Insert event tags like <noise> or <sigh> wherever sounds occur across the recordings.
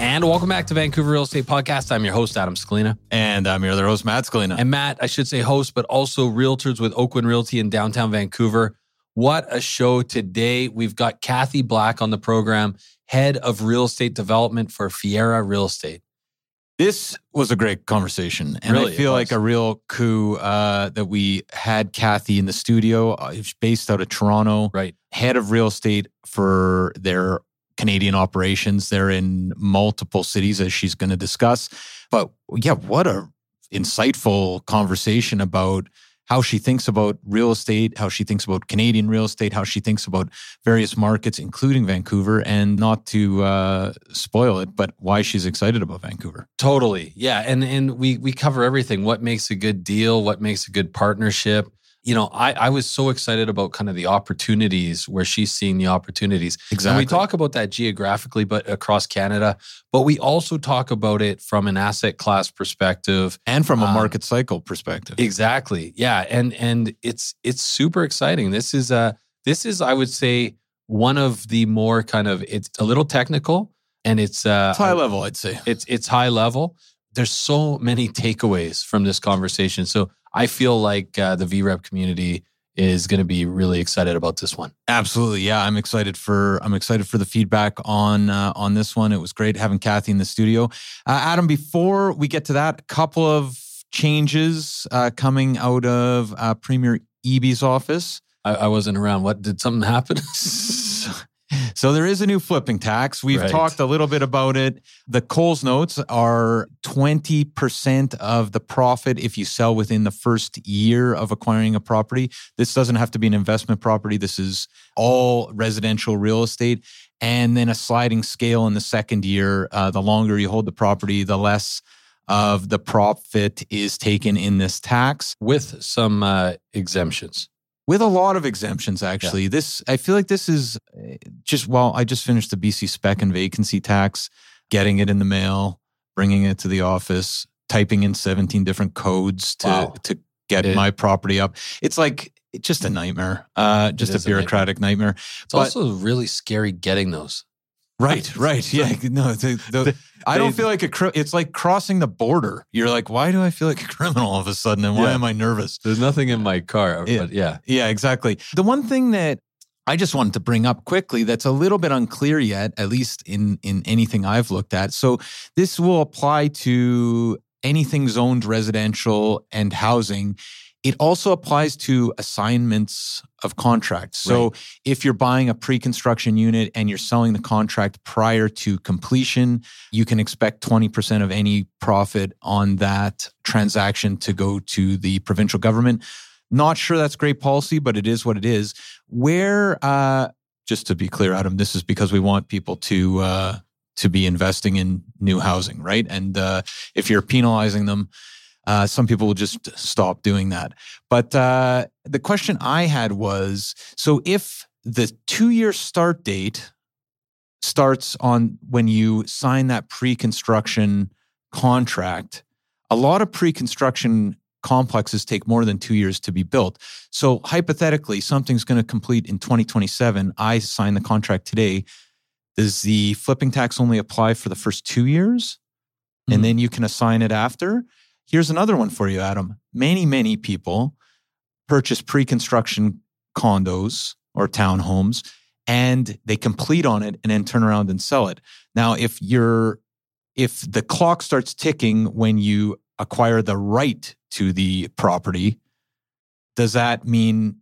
And welcome back to Vancouver Real Estate Podcast. I'm your host, Adam Scalina. And I'm your other host, Matt Scalina. And Matt, I should say host, but also realtors with Oakwyn Realty in downtown Vancouver. What a show today. We've got Kathy Black on the program, head of real estate development for Fiera Real Estate. This was a great conversation. And Really, I feel like a real coup uh, that we had Kathy in the studio. Uh, she's based out of Toronto, Right. head of real estate for their Canadian operations. They're in multiple cities, as she's going to discuss. But yeah, what a insightful conversation about how she thinks about real estate, how she thinks about Canadian real estate, how she thinks about various markets, including Vancouver, and not to uh, spoil it, but why she's excited about Vancouver. Totally. Yeah. And and we we cover everything. What makes a good deal? What makes a good partnership? You know, I, I was so excited about kind of the opportunities where she's seeing the opportunities. And we talk about that geographically, but across Canada. But we also talk about it from an asset class perspective. and from a Um, market cycle perspective. Exactly. Yeah. And and it's it's super exciting. This is a this is, I would say, one of the more kind of it's a little technical and it's uh It's high level, I'd say. it's it's high level. There's so many takeaways from this conversation. So I feel like uh, the VREP community is going to be really excited about this one. Absolutely, yeah. I'm excited for I'm excited for the feedback on uh, on this one. It was great having Kathy in the studio. Uh, Adam, before we get to that, a couple of changes uh, coming out of uh, Premier Eby's office. I, I wasn't around. What did something happen? <laughs> So, there is a new flipping tax. We've Right. talked a little bit about it. The Coles notes are 20% of the profit if you sell within the first year of acquiring a property. This doesn't have to be an investment property. This is all residential real estate. And then a sliding scale in the second year. Uh, the longer you hold the property, the less of the profit is taken in this tax. With some uh, exemptions. With a lot of exemptions actually this i feel like this is uh, just well i just finished the bc spec and vacancy tax getting it in the mail bringing it to the office typing in 17 different codes to Wow. to get my property up it's like it's just a nightmare uh just a is a nightmare. bureaucratic nightmare, It's But- also really scary getting those. Right <laughs> right yeah no the, the, i don't feel like a cri- it's like crossing the border you're like why do i feel like a criminal all of a sudden and why Yeah. am i nervous There's nothing in my car, Yeah. but yeah. Yeah, exactly. The one thing that I just wanted to bring up quickly that's a little bit unclear yet, at least in in anything I've looked at. So this will apply to anything zoned residential and housing. It also applies to assignments of contracts. So if you're buying a pre-construction unit and you're selling the contract prior to completion, you can expect 20% of any profit on that transaction to go to the provincial government. Not sure that's great policy, but it is what it is. Where, uh, just to be clear, Adam, this is because we want people to uh, to be investing in new housing, right? And uh, if you're penalizing them, uh, some people will just stop doing that. But uh, the question I had was: so if the two year start date starts on when you sign that pre construction contract, a lot of pre construction complexes take more than two years to be built. So hypothetically, something's going to complete in 2027. I sign the contract today. Does the flipping tax only apply for the first two years? Mhm. And then you can assign it after? Here's another one for you, Adam. Many, many people purchase pre construction condos or townhomes and they complete on it and then turn around and sell it. Now, if you're if the clock starts ticking when you acquire the right to the property, does that mean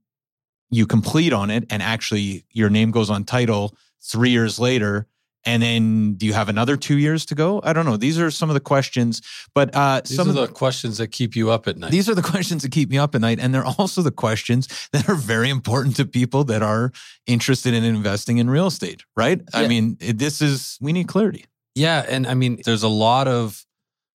you complete on it and actually your name goes on title three years later And then do you have another two years to go? I don't know. These are some of the questions, but uh, These some are of the the questions that keep you up at night. these are the questions that keep me up at night. And they're also the questions that are very important to people that are interested in investing in real estate, right? I mean, this is, we need clarity. yeah, and I mean, there's a lot of.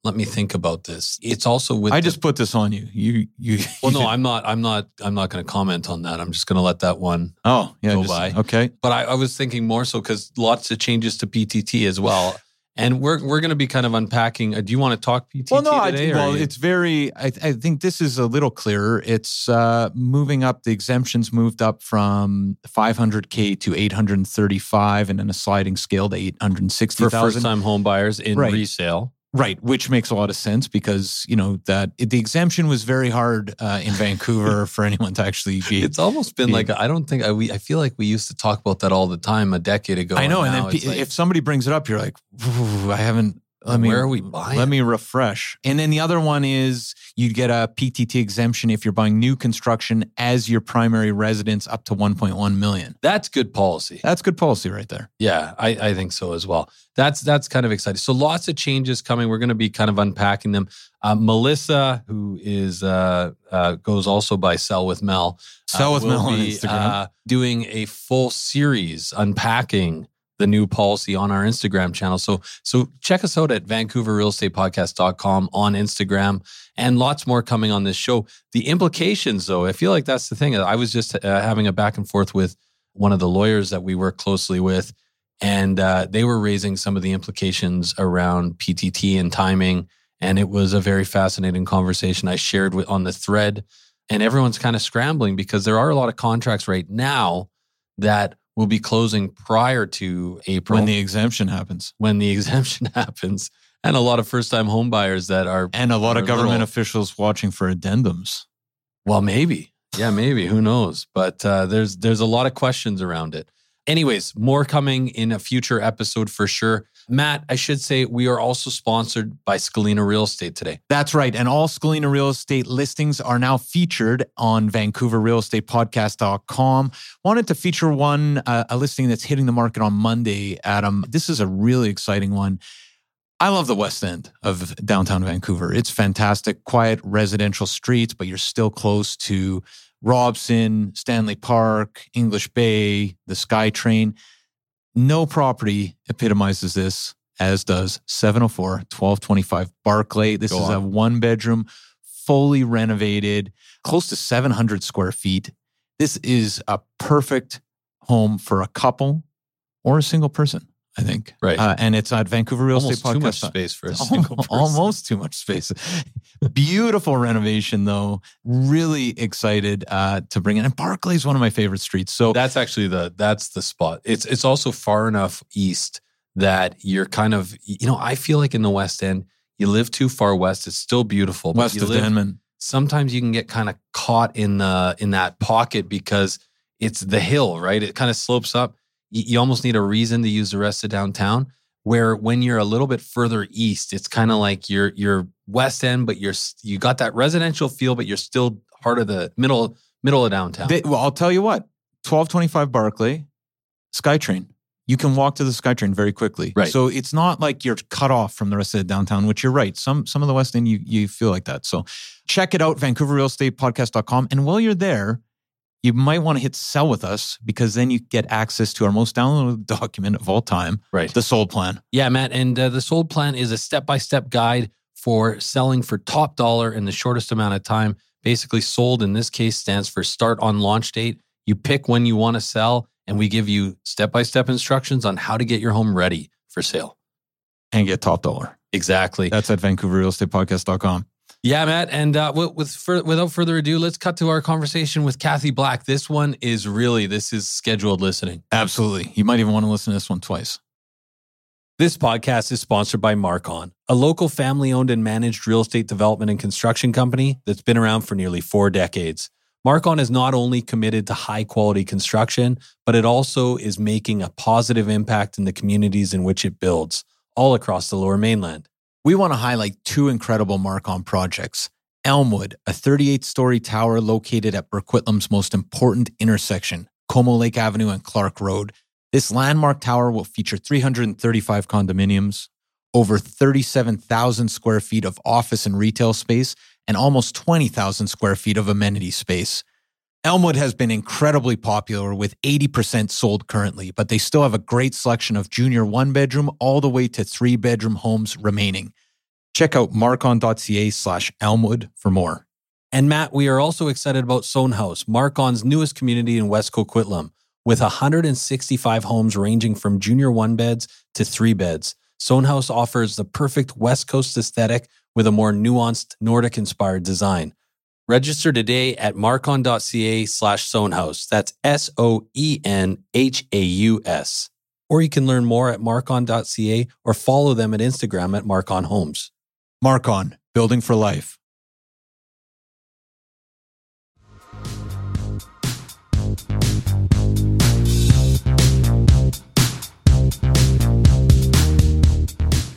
Let me think about this. It's also with. I the- just put this on you. You, you, Well, no, <laughs> I'm not. I'm not. I'm not going to comment on that. I'm just going to let that one. oh, yeah. go just- by. Okay. But I, I was thinking more so because lots of changes to PTT as well, and we're we're going to be kind of unpacking. Uh, do you want to talk PTT Well, no, today? or well, it's very. I, I think this is a little clearer. It's uh, moving up. The exemptions moved up from 500k to 835, and then a sliding scale to 860 for first time home buyers in Right. resale. Right, which makes a lot of sense because you know that the exemption was very hard uh, in Vancouver <laughs> for anyone to actually be. It's almost been Yeah. like I don't think I we I feel like we used to talk about that all the time a decade ago. I know, and now then pe- like, if somebody brings it up, you're like, I haven't. Let me. Where are we buying? Let me refresh. And then the other one is you'd get a PTT exemption if you're buying new construction as your primary residence up to 1.1 million. that's good policy. That's good policy right there. Yeah, I, I think so as well. That's that's kind of exciting. So lots of changes coming. We're going to be kind of unpacking them. Uh, Melissa, who is uh, uh, goes also by Sell with Mel, uh, Sell with will Mel on be, Instagram. uh, doing a full series unpacking the new policy on our Instagram channel. So so check us out at vancouverrealestatepodcast.com on Instagram and lots more coming on this show. The implications though, I feel like that's the thing. I was just uh, having a back and forth with one of the lawyers that we work closely with and uh, they were raising some of the implications around PTT and timing and it was a very fascinating conversation I shared with on the thread and everyone's kind of scrambling because there are a lot of contracts right now that will be closing prior to April when the exemption happens. when the <laughs> exemption happens, and a lot of first time home buyers that are And a lot of government little- officials watching for addendums. well, maybe, yeah, maybe, who knows? But uh, there's there's a lot of questions around it. Anyways, more coming in a future episode for sure. Matt, I should say we are also sponsored by Scalina Real Estate today. That's right. And all Scalina real estate listings are now featured on VancouverRealEstatePodcast.com. Wanted to feature one, uh, a listing that's hitting the market on Monday, Adam. This is a really exciting one. I love the West End of downtown Vancouver. It's fantastic, quiet residential streets, but you're still close to Robson, Stanley Park, English Bay, the SkyTrain. No property epitomizes this as does 704 1225 Barclay. This Go is a one bedroom, fully renovated, close to 700 square feet. This is a perfect home for a couple or a single person, I think. Right. Uh, and it's at Vancouver Real Almost Estate too much space for a <laughs> single person. Almost too much space. Beautiful renovation, though. Really excited uh, to bring it. And Barclay is one of my favorite streets. So That's actually the that's the spot. It's it's also far enough east that you're kind of you know I feel like in the West End you live too far west. It's still beautiful, west of live, Denman. sometimes you can get kind of caught in the in that pocket because it's the hill, right? It kind of slopes up. You, almost need a reason to use the rest of downtown. Where when you're a little bit further east, it's kind of like you're you're West End, but you're you got that residential feel, but you're still part of the middle middle of downtown. They, well, I'll tell you what 1225 Barclay, SkyTrain. You can walk to the SkyTrain very quickly. Right. So it's not like you're cut off from the rest of the downtown, which you're right. Some some of the West End, you, you feel like that. So check it out, VancouverRealEstatePodcast.com. And while you're there, you might want to hit sell with us because then you get access to our most downloaded <laughs> document of all time, right. the sold plan. Yeah, Matt. And uh, the sold plan is a step by step guide for selling for top dollar in the shortest amount of time. Basically, sold in this case stands for start on launch date. You pick when you want to sell, and we give you step by step instructions on how to get your home ready for sale. And get top dollar. Exactly. That's at VancouverRealEstatePodcast.com. Yeah, Matt. And uh, with, with fur- without further ado, let's cut to our conversation with Kathy Black. This one is really this is scheduled listening. Absolutely. You might even want to listen to this one twice. This podcast is sponsored by Marcon, a local family owned and managed real estate development and construction company that's been around for nearly four decades. Marcon is not only committed to high quality construction, but it also is making a positive impact in the communities in which it builds, all across the lower mainland. We want to highlight two incredible Marcon projects. Elmwood, a 38 story tower located at Burquitlam's most important intersection, Como Lake Avenue and Clark Road. This landmark tower will feature 335 condominiums, over 37,000 square feet of office and retail space, and almost 20,000 square feet of amenity space. Elmwood has been incredibly popular with 80% sold currently, but they still have a great selection of junior one bedroom all the way to three bedroom homes remaining. Check out marcon.ca slash Elmwood for more. And Matt, we are also excited about Soenhaus, Marcon's newest community in West Coquitlam, with 165 homes ranging from junior one beds to three beds. Soenhaus offers the perfect West Coast aesthetic with a more nuanced Nordic inspired design. Register today at marcon.ca slash Soenhaus. That's S O E N H A U S. Or you can learn more at marcon.ca or follow them at Instagram at Marcon Homes. Marcon, building for life.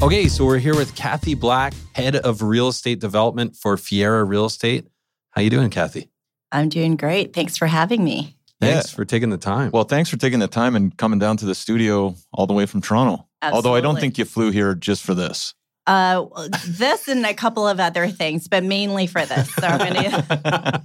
Okay, so we're here with Kathy Black, head of real estate development for Fiera Real Estate. How you doing, Kathy? I'm doing great. Thanks for having me. Thanks yeah. for taking the time. Well, thanks for taking the time and coming down to the studio all the way from Toronto. Absolutely. Although I don't think you flew here just for this. Uh, this and a couple of other things, but mainly for this. So gonna... <laughs>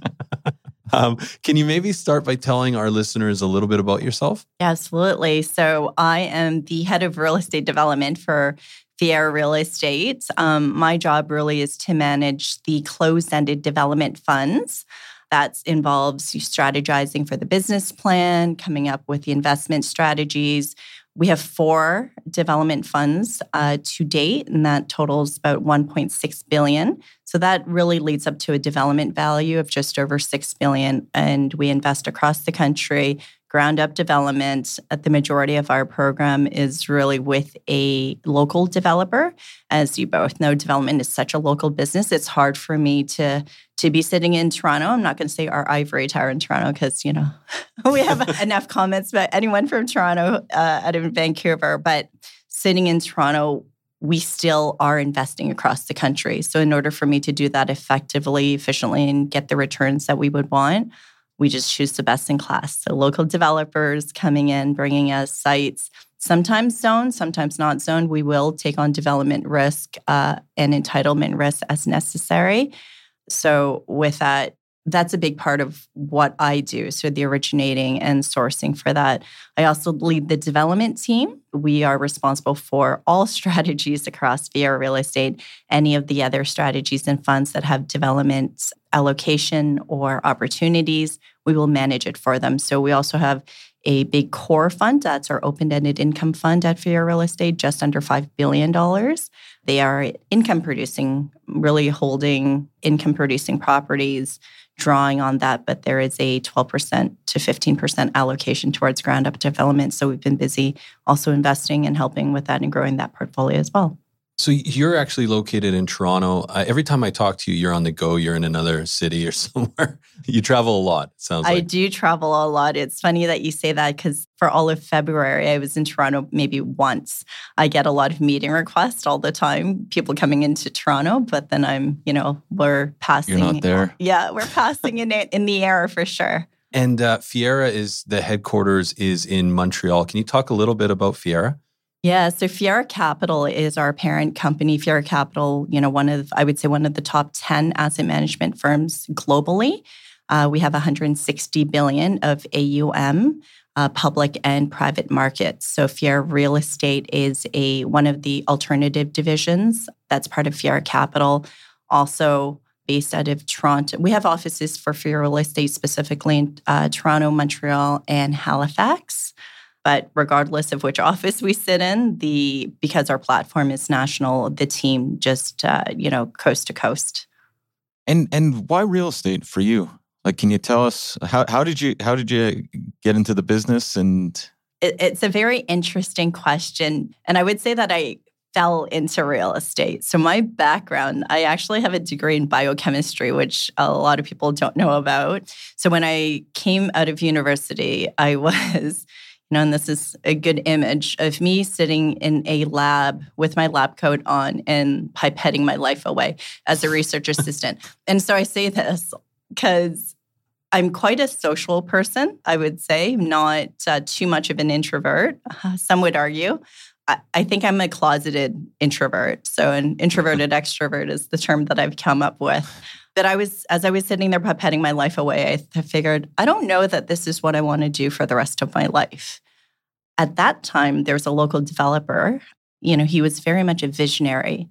<laughs> um, can you maybe start by telling our listeners a little bit about yourself? Absolutely. So I am the head of real estate development for Fiera Real Estate. Um, my job really is to manage the closed ended development funds. That involves strategizing for the business plan, coming up with the investment strategies. We have four development funds uh, to date, and that totals about 1.6 billion. So that really leads up to a development value of just over 6 billion. And we invest across the country ground up development at the majority of our program is really with a local developer. As you both know development is such a local business it's hard for me to to be sitting in toronto. I'm not going to say our ivory tower in toronto because you know <laughs> we have <laughs> enough comments about anyone from toronto uh, out of vancouver but sitting in toronto we still are investing across the country. So in order for me to do that effectively efficiently and get the returns that we would want we just choose the best in class. So local developers coming in, bringing us sites, sometimes zoned, sometimes not zoned. We will take on development risk uh, and entitlement risk as necessary. So with that, that's a big part of what I do. So the originating and sourcing for that. I also lead the development team. We are responsible for all <laughs> strategies across Fiera Real Estate, any of the other strategies and funds that have development allocation or opportunities. We will manage it for them. So we also have a big core fund. That's our open ended income fund at Fiera Real Estate, just under $5 billion. They are income producing, really holding income producing properties drawing on that, but there is a 12% to 15% allocation towards ground up development. So we've been busy also investing and helping with that and growing that portfolio as well. So you're actually located in Toronto. Uh, every time I talk to you, you're on the go. You're in another city or <laughs> somewhere. you travel a lot. sounds. Like I like. do travel a lot. It's funny that you say that because for all of February, I was in Toronto maybe once. I get a lot of meeting requests all the time. People coming into Toronto, but then I'm, you know, we're passing. You're not there. Yeah, we're passing in it in the air for sure. And uh, Fiera is the headquarters is in Montreal. Can you talk a little bit about Fiera? Yeah, so Fiera Capital is our parent company. Fiera Capital, you know, one of I would say one of the top 10 asset management firms globally. Uh, we have 160 billion of AUM, uh, public and private markets. So Fiera Real Estate is a one of the alternative divisions that's part of Fiera Capital. Also based out of Toronto. We have offices for Fiera Real Estate specifically in uh, Toronto, Montreal, and Halifax. But regardless of which <laughs> office we sit in, the because our platform is national, the team just uh, you know coast to coast. And and why real estate for you? Like, can you tell us how how did you how did you get into the business? And it, it's a very interesting question, and I would say that I fell into real estate. So my background, I actually have a degree in biochemistry, which a lot of people don't know about. So when I came out of university, I <laughs> was you know, and this is a good image of me sitting in a lab with my lab coat on and pipetting my life away as a research <laughs> assistant. And so I say this because I'm quite a social person, I would say, not uh, too much of an introvert. Uh, some would argue. I, I think I'm a closeted introvert. So, an introverted <laughs> extrovert is the term that I've come up with. But I was, as I was sitting there pupetting my life away, I, I figured, I don't know that this is what I want to do for the rest of my life. At that time, there was a local developer. You know, he was very much a visionary.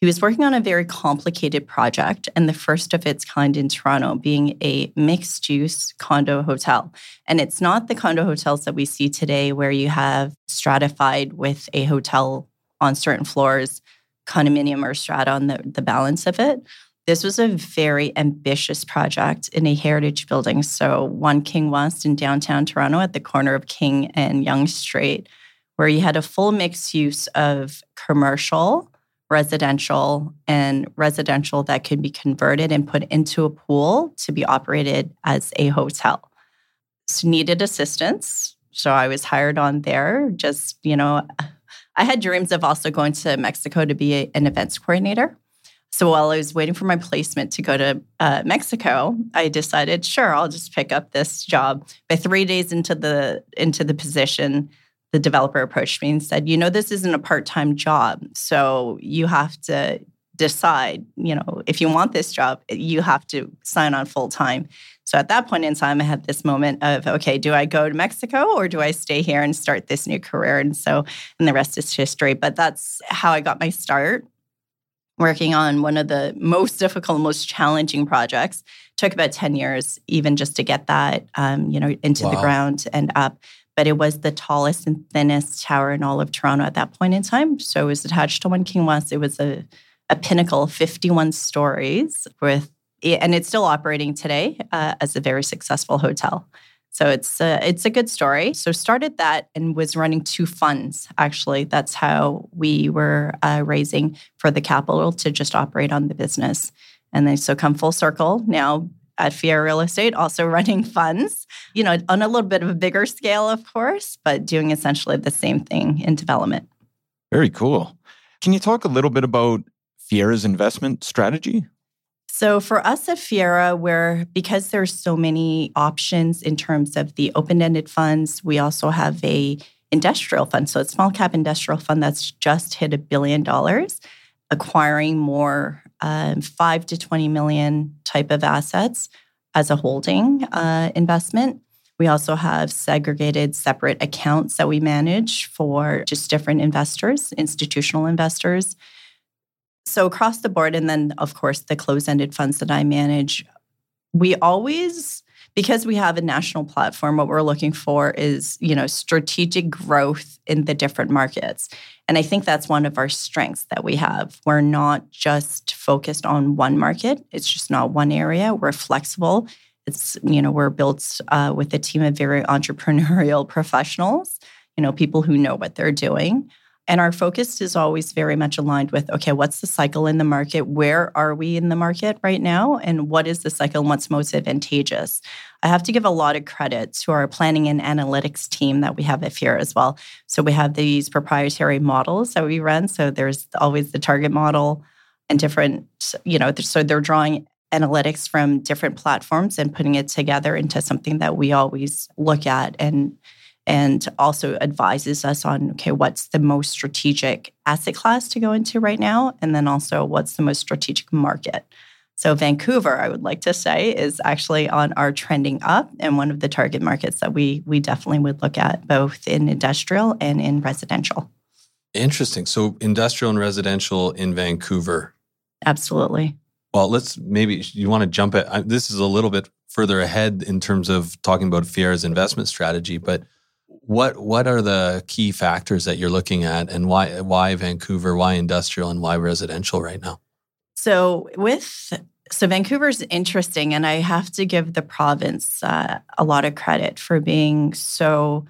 He was working on a very complicated project and the first of its kind in Toronto, being a mixed use condo hotel. And it's not the condo hotels that we see today where you have stratified with a hotel on certain floors, condominium or strata on the, the balance of it. This was a very ambitious project in a heritage building. So, One King West in downtown Toronto at the corner of King and Yonge Street, where you had a full mixed use of commercial residential and residential that could be converted and put into a pool to be operated as a hotel. So needed assistance. So I was hired on there. Just, you know, I had dreams of also going to Mexico to be a, an events coordinator. So while I was waiting for my placement to go to uh, Mexico, I decided, sure, I'll just pick up this job. By three days into the into the position, the developer approached me and said, you know, this isn't a part time job. So you have to decide, you know, if you want this job, you have to sign on full time. So at that point in time, I had this moment of, okay, do I go to Mexico or do I stay here and start this new career? And so, and the rest is history. But that's how I got my start working on one of the most difficult, most challenging projects. Took about 10 years, even just to get that, um, you know, into wow. the ground and up but it was the tallest and thinnest tower in all of Toronto at that point in time. So it was attached to One King West. It was a, a pinnacle, 51 stories with, and it's still operating today uh, as a very successful hotel. So it's a, it's a good story. So started that and was running two funds. Actually, that's how we were uh, raising for the capital to just operate on the business. And then so come full circle now at Fiera Real Estate, also <laughs> running funds, you know, on a little bit of a bigger scale, of course, but doing essentially the same thing in development. Very cool. Can you talk a little bit about Fiera's investment strategy? So for us at Fiera, where because there's so many options in terms of the open-ended funds, we also have a industrial fund. So a small cap industrial fund that's just hit a billion dollars, acquiring more um, five to 20 million type of assets as a holding uh, investment. We also have segregated separate accounts that we manage for just different investors, institutional investors. So, across the board, and then, of course, the closed ended funds that I manage, we always because we have a national platform what we're looking for is you know strategic growth in the different markets. And i think that's one of our strengths that we have. We're not just focused on one market. It's just not one area. We're flexible. It's you know we're built uh, with a team of very <laughs> entrepreneurial professionals you know people who know what they're doing and our focus is always very much aligned with okay, what's the cycle in the market? Where are we in the market right now? And what is the cycle and what's most advantageous? I have to give a lot of credit to our planning and analytics team that we have at Fiera as well. So we have these proprietary models that we run. So there's always the target model and different, you know, so they're drawing analytics from different platforms and putting it together into something that we always look at and and also advises us on okay what's the most strategic asset class to go into right now and then also what's the most strategic market. So vancouver i would like to say is actually on our trending up and one of the target markets that we we definitely would look at both in industrial and in residential. Interesting. So industrial and residential in vancouver. Absolutely. Well let's maybe you want to jump at this is a little bit further ahead in terms of talking about Fiera's investment strategy but what what are the key factors that you're looking at, and why why Vancouver, why industrial, and why residential right now? So with so Vancouver's interesting, and I have to give the province uh, a lot of credit for being so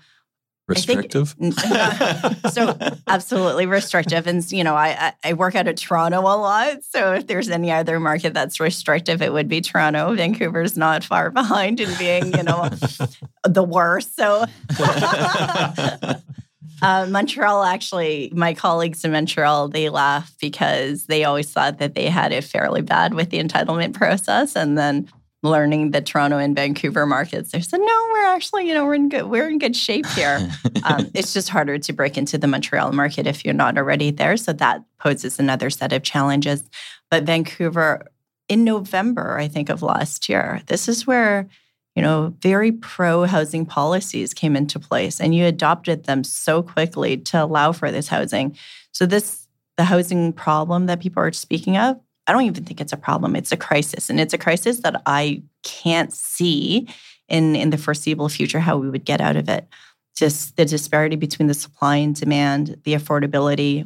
restrictive. <laughs> So absolutely restrictive, and you know, I I work out of Toronto a lot. So if there's any other market that's restrictive, it would be Toronto. Vancouver's not far behind in being, you know, <laughs> the worst. So. <laughs> Uh, Montreal, actually, my colleagues in Montreal, they laugh because they always thought that they had it fairly bad with the entitlement process. And then learning the Toronto and Vancouver markets. They said, no, we're actually, you know, we're in good, we're in good shape here. <laughs> um, it's just harder to break into the Montreal market if you're not already there. So that poses another set of challenges. But Vancouver, in November, I think of last year, this is where you know, very pro housing policies came into place and you adopted them so quickly to allow for this housing. So, this, the housing problem that people are speaking of, I don't even think it's a problem. It's a crisis. And it's a crisis that I can't see in, in the foreseeable future how we would get out of it. Just the disparity between the supply and demand, the affordability.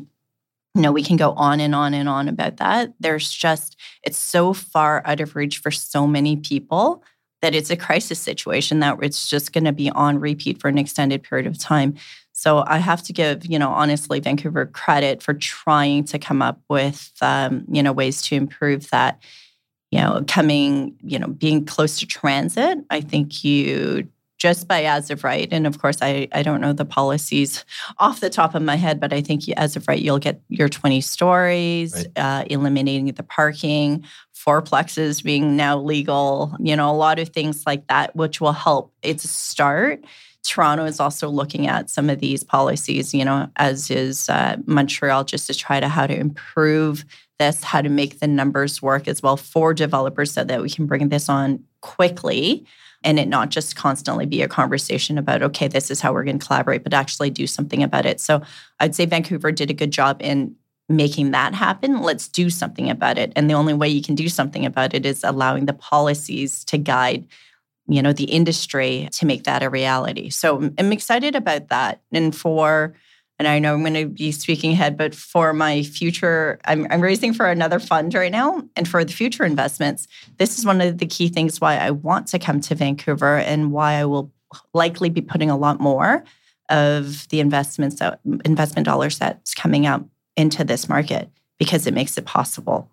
You know, we can go on and on and on about that. There's just, it's so far out of reach for so many people that it's a crisis situation that it's just going to be on repeat for an extended period of time. So I have to give, you know, honestly, Vancouver credit for trying to come up with, um, you know, ways to improve that. You know, coming, you know, being close to transit. I think you just by as of right, and of course, I I don't know the policies <laughs> off the top of my head, but I think you, as of right, you'll get your twenty stories, right. uh, eliminating the parking, fourplexes being now legal. You know, a lot of things like that, which will help. It's a start Toronto is also looking at some of these policies, you know, as is uh, Montreal, just to try to how to improve this, how to make the numbers work as well for developers so that we can bring this on quickly and it not just constantly be a conversation about, okay, this is how we're going to collaborate, but actually do something about it. So I'd say Vancouver did a good job in making that happen. Let's do something about it. And the only way you can do something about it is allowing the policies to guide you know the industry to make that a reality. So i'm excited about that. And for and i know i'm going to be speaking ahead but for my future I'm, I'm raising for another fund right now. And for the future investments this is one of the key things why i want to come to vancouver and why i will likely be putting a lot more of the investments that investment dollars that's coming up into this market because it makes it possible.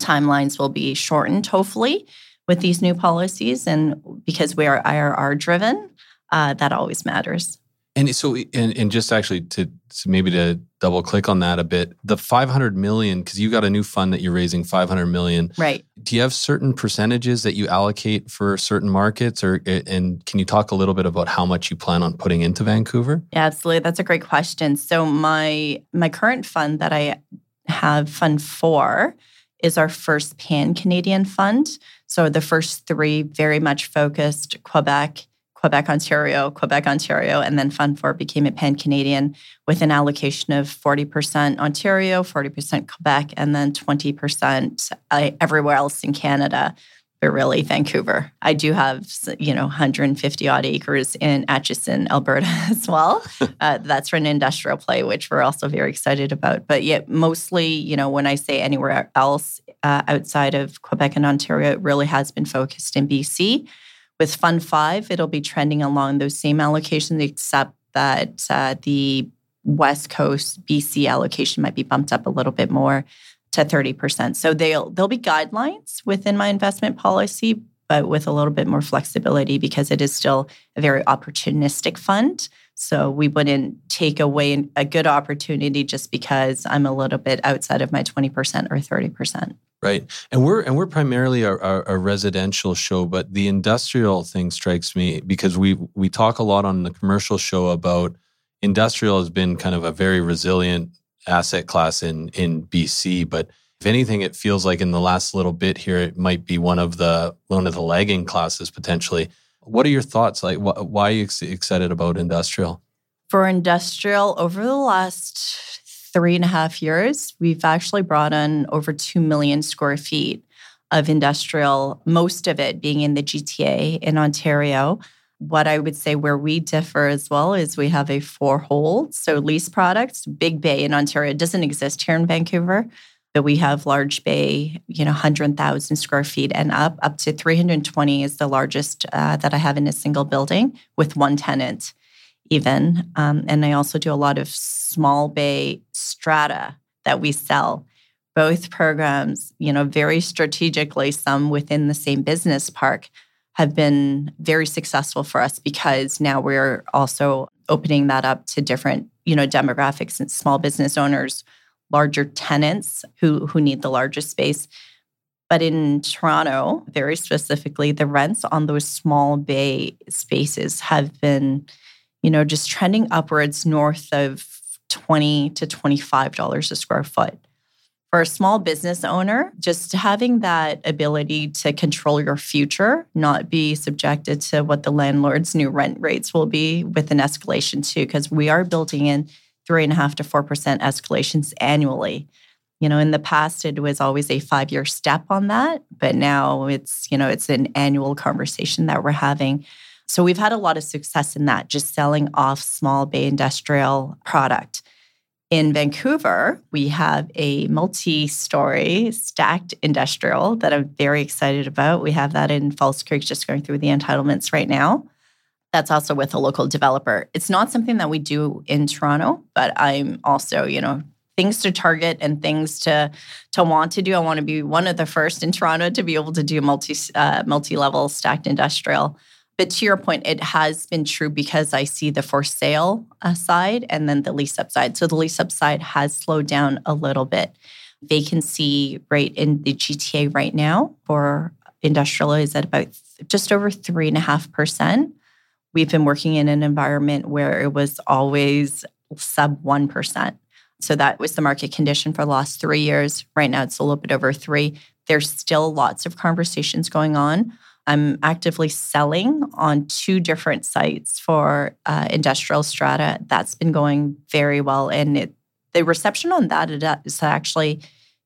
Timelines will be shortened hopefully with these new policies. And because we are IRR driven, uh, that always matters. And so, and, and just actually to, to, maybe to double click on that a bit, the 500 million, because you got a new fund that you're raising 500 million. Right. Do you have certain percentages that you allocate for certain markets or, and can you talk a little bit about how much you plan on putting into Vancouver? Yeah, absolutely. That's a great question. So my, my current fund that I have fund four is our first pan Canadian fund. So the first three very much focused Quebec, Quebec, Ontario, Quebec, Ontario, and then Fund 4 became a pan Canadian with an allocation of 40% Ontario, 40% Quebec, and then 20% uh, everywhere else in Canada but really Vancouver. I do have, you know, 150 odd acres in Acheson, Alberta <laughs> as well. <laughs> uh, that's for an industrial play, which we're also very excited about. But yet, mostly, you know, when I say anywhere else uh, outside of Quebec and Ontario, it really has been focused in BC. With Fund 5, it'll be trending along those same allocations, except that uh, the West Coast BC allocation might be bumped up a little bit more to 30%. So they'll there'll be guidelines within my investment policy, but with a little bit more flexibility because it is still a very opportunistic fund. So we wouldn't take away a good opportunity just because I'm a little bit outside of my 20% or 30%. Right, and we're and we're primarily a, a, a, residential show, but the industrial thing strikes me because we we talk a lot on the commercial show about industrial has been kind of a very resilient asset class in in BC, but if anything, it feels like in the last little bit here, it might be one of the one of the lagging classes potentially. What are your thoughts? Like, wh- why are you excited about industrial? For industrial, over the last three and a half years, we've actually brought on over two million square feet of industrial. Most of it being in the GTA in Ontario. What I would say where we differ as well is we have a four hold, so lease products. Big Bay in Ontario doesn't exist here in Vancouver, but we have large bay, you know, 100,000 square feet and up, up to 320 is the largest uh, that I have in a single building with one tenant, even. Um, and I also do a lot of small bay strata that we sell. Both programs, you know, very strategically, some within the same business park have been very successful for us because now we're also opening that up to different, you know, demographics and small business owners, larger tenants who who need the largest space. But in Toronto, very specifically, the rents on those small bay spaces have been, you know, just trending upwards north of 20 to $25 a square foot. For a small business owner, just having that ability to control your future, not be subjected to what the landlord's new rent rates will be with an escalation too, because we are building in three and a half to four percent escalations annually. You know, in the past, it was always a five year step on that, but now it's, you know, it's an annual conversation that we're having. So we've had a lot of success in that, just selling off small bay industrial product. In Vancouver, we have a multi story stacked industrial that I'm very excited about. We have that in False Creek, just going through the entitlements right now. That's also with a local developer. It's not something that we do in Toronto, but I'm also, you know, things to target and things to to want to do. I want to be one of the first in Toronto to be able to do multi uh, multi level stacked industrial. But to your point, it has been true because I see the for sale uh, side and then the lease up side. So the lease up side has slowed down a little bit. Vacancy rate in the GTA right now for industrial is at about just over three and a half percent. We've been working in an environment where it was always sub 1%. So that was the market condition for the last three years. Right now, it's a little bit over three. There's still lots of conversations going on. I'm actively selling on two different sites for uh, industrial strata. That's been going very well, and it, the reception on that has actually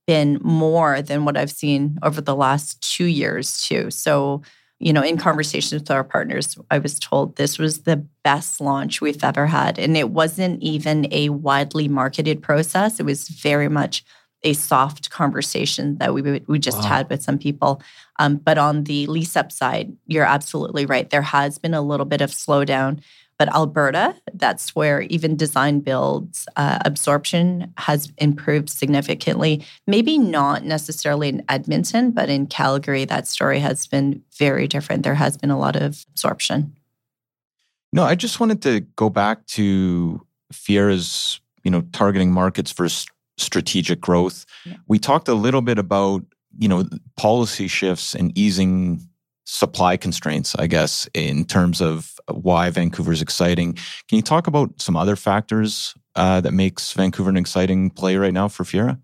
been more than what I've seen over the last two years too. So you know, in conversations with our partners, I was told this was the best launch we've ever had. And it wasn't even a widely marketed process. It was very much a soft conversation that we we just wow. had with some people. Um, but on the lease up side, you're absolutely right. There has been a little bit of slowdown. But Alberta, that's where even design builds uh, absorption has improved significantly. Maybe not necessarily in Edmonton, but in Calgary, that story has been very different. There has been a lot of absorption. No, I just wanted to go back to Fiera's, you know, targeting markets for strategic growth. Yeah. We talked a little bit about, you know, policy shifts and easing supply constraints, I guess, in terms of why Vancouver is exciting. Can you talk about some other factors uh, that makes Vancouver an exciting play right now for Fiera?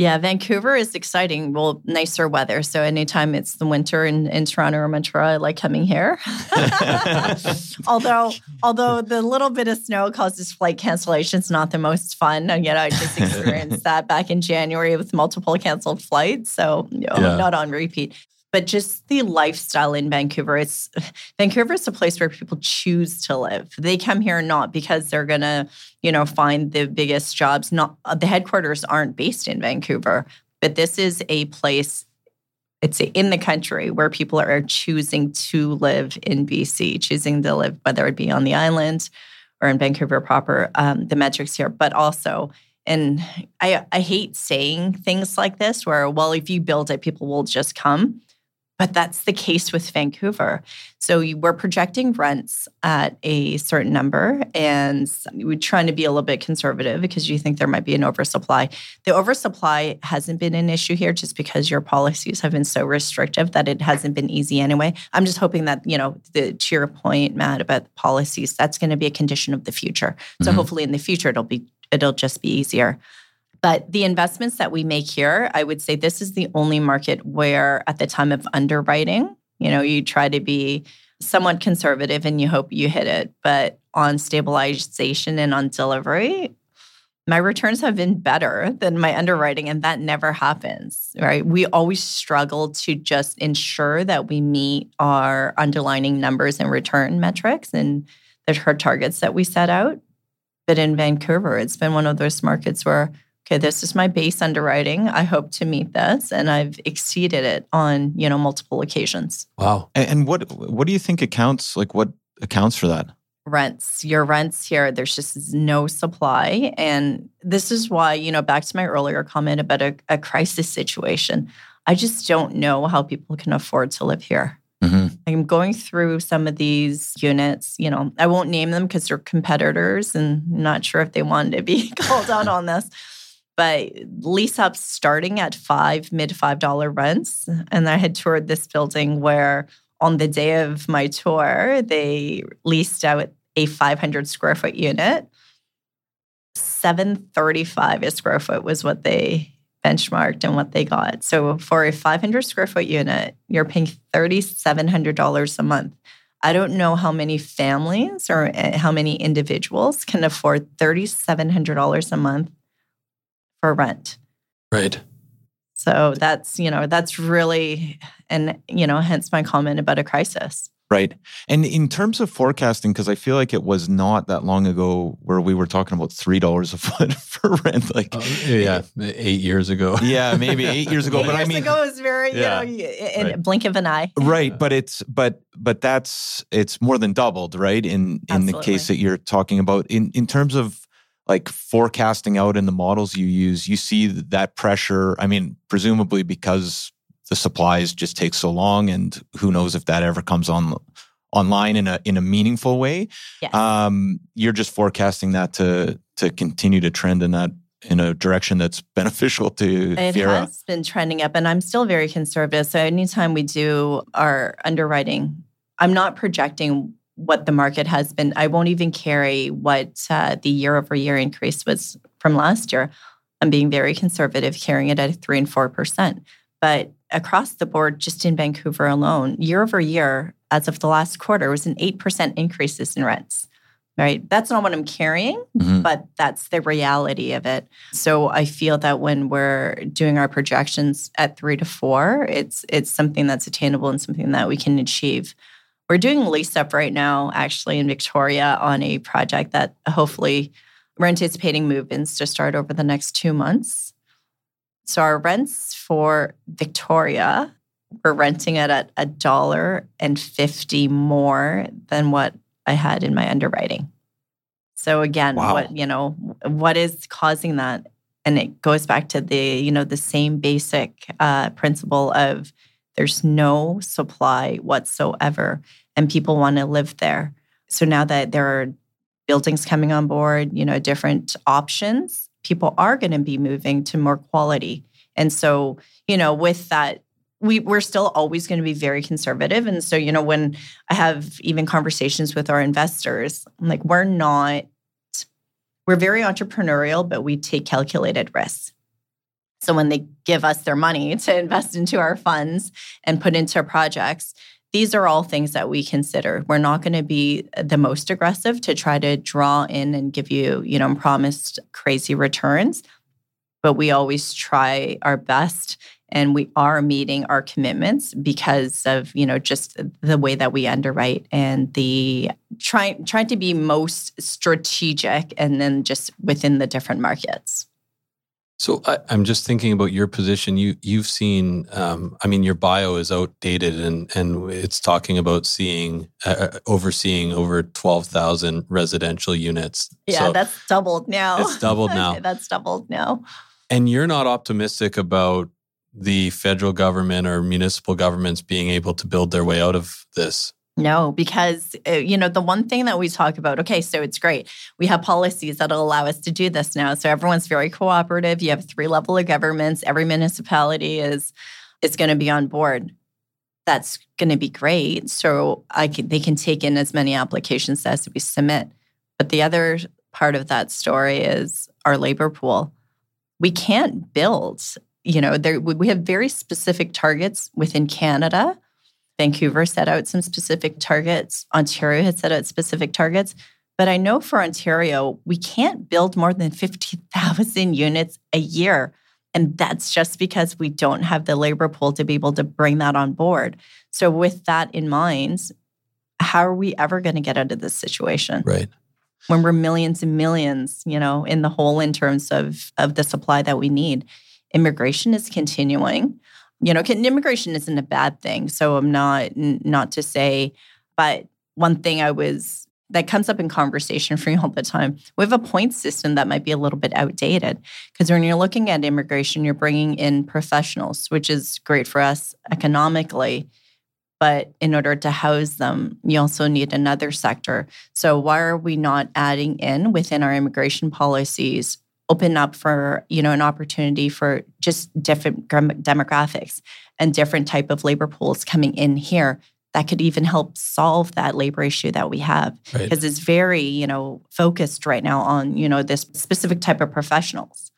Yeah, Vancouver is exciting. Well, nicer weather. So anytime it's the winter in, in Toronto or Montreal, I like coming here. <laughs> although although the little bit of snow causes flight cancellations, not the most fun. And yet I just experienced <laughs> that back in January with multiple canceled flights. So you know, yeah. not on repeat but just the lifestyle in Vancouver. It's <sighs> Vancouver is a place where people choose to live. They come here not because they're gonna, you know, find the biggest jobs. Not uh, the headquarters aren't based in Vancouver, but this is a place. It's in the country where people are choosing to live in BC, choosing to live, whether it be on the island or in Vancouver proper. Um, the metrics here, but also and I, I hate saying things like this where well if you build it people will just come but that's the case with Vancouver. So we're projecting rents at a certain number, and we're trying to be a little bit conservative because you think there might be an oversupply. The oversupply hasn't been an issue here just because your policies have been so restrictive that it hasn't been easy anyway. I'm just hoping that, you know, the, to your point, Matt, about the policies, that's going to be a condition of the future. So mm-hmm. hopefully in the future, it'll be it'll just be easier. But the investments that we make here, I would say this is the only market where at the time of underwriting, you know, you try to be somewhat conservative and you hope you hit it. But on stabilization and on delivery, my returns have been better than my underwriting, and that never happens, right? We always struggle to just ensure that we meet our underlining numbers and return metrics and the targets that we set out. But in Vancouver, it's been one of those markets where okay, this is my base underwriting. I hope to meet this, and I've exceeded it on you know multiple occasions. Wow! And, and what what do you think accounts like? What accounts for that? Rents. Your rents here. There's just no supply, and this is why you know back to my earlier comment about a, a crisis situation. I just don't know how people can afford to live here. Mm-hmm. I'm going through some of these units. You know, I won't name them because they're competitors, and I'm not sure if they wanted to be <laughs> called out on this but lease up starting at five, mid five dollar rents. And I had toured this building where on the day of my tour, they leased out a 500 square foot unit. 735 a square foot was what they benchmarked and what they got. So for a 500 square foot unit, you're paying $3,700 a month. I don't know how many families or eh, how many individuals can afford $3,700 a month for rent. Right. So that's, you know, that's really, and, you know, hence my comment about a crisis. Right. And in terms of forecasting, because I feel like it was not that long ago where we were talking about $3 a foot <laughs> for rent. Like, uh, yeah, eight years ago. <laughs> Yeah, maybe eight years ago. eight but years I mean, ago was very, yeah. you know, in right. blink of an eye. Right. But it's, but, but that's, it's more than doubled, right? In, in Absolutely. the case that you're talking about. In, in terms of, like forecasting out in the models you use, you see that pressure. I mean, presumably because the supplies just take so long, and who knows if that ever comes on online in a in a meaningful way. Yes. Um, you're just forecasting that to to continue to trend in that in a direction that's <laughs> beneficial to it Fiera. has been trending up and i'm still very conservative so anytime we do our underwriting i'm not projecting what the market has been i won't even carry what uh, the year over year increase was from last year i'm being very conservative carrying it at 3 and 4% but across the board, just in Vancouver alone, year over year, as of the last quarter, was an 8% increases in rents. Right. That's not what I'm carrying, mm-hmm. but that's the reality of it. So I feel that when we're doing our projections at three to four, it's it's something that's attainable and something that we can achieve. We're doing lease up right now, actually in Victoria, on a project that hopefully we're anticipating move-ins to start over the next two months. So our rents for Victoria, we're renting it at a dollar and fifty more than what I had in my underwriting. So again, wow. what you know, what is causing that? And it goes back to the you know the same basic uh, principle of there's no supply whatsoever, and people want to live there. So now that there are buildings coming on board, you know, different options, people are going to be moving to more quality. And so, you know, with that, we, we're still always going to be very conservative. And so, you know, when I have even conversations with our investors, I'm like, we're not, we're very entrepreneurial, but we take calculated risks. So when they give us their money <laughs> to invest into our funds and put into projects, these are all things that we consider. We're not going to be the most aggressive to try to draw in and give you, you know, promised crazy returns, but we always try our best and we are meeting our commitments because of, you know, just the way that we underwrite and the trying trying to be most strategic and then just within the different markets. So I, am just thinking about your position. You you've seen. Um, I mean, your bio is outdated, and and it's talking about seeing uh, uh overseeing over twelve thousand residential units. Yeah, so that's doubled now. It's doubled now. <laughs> that's doubled now. And you're not optimistic about the federal government or municipal governments being able to build their way out of this. No, because uh, you know the one thing that we talk about. Okay, so it's great. We have policies that'll allow us to do this now. So everyone's very cooperative. You have three level of governments. Every municipality is is going to be on board. That's going to be great. So I can, they can take in as many applications as we submit. But the other part of that story is our labor pool. We can't build. You know, there we have very specific targets within Canada Vancouver set out some specific targets. Ontario had set out specific targets. But I know for Ontario, we can't build more than 50,000 units a year. And that's just because we don't have the labor pool to be able to bring that on board. So, with that in mind, how are we ever going to get out of this situation? Right. When we're millions and millions, you know, in the hole in terms of, of the supply that we need. Immigration is continuing you know, immigration isn't a bad thing. So I'm not not to say, but one thing I was that comes up in conversation <laughs> for me all the time. We have a point system that might be a little bit outdated because when you're looking at immigration, you're bringing in professionals, which is great for us economically. But in order to house them, you also need another sector. So, why are we not adding in within our immigration policies open up for you know an opportunity for just different demographics and different type of labor pools coming in here that could even help solve that labor issue that we have. Because right. it's very you know focused right now on you know this specific type of professionals.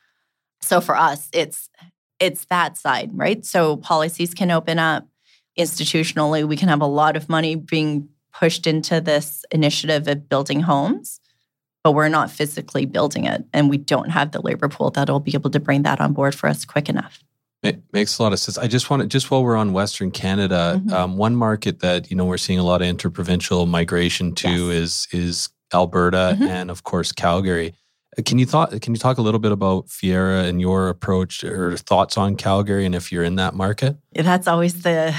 So for us it's it's that side right? So policies can open up. Institutionally we can have a lot of money being pushed into this initiative of building homes but we're not physically building it and we don't have the labor pool that'll be able to bring that on board for us quick enough it makes a lot of sense. I just want to, just while we're on Western Canada, mm-hmm. um, one market that you know we're seeing a lot of interprovincial migration to yes. is is Alberta mm-hmm. and of course Calgary. Uh, can you thought can you talk a little bit about Fiera and your approach or thoughts on Calgary and if you're in that market? That's always the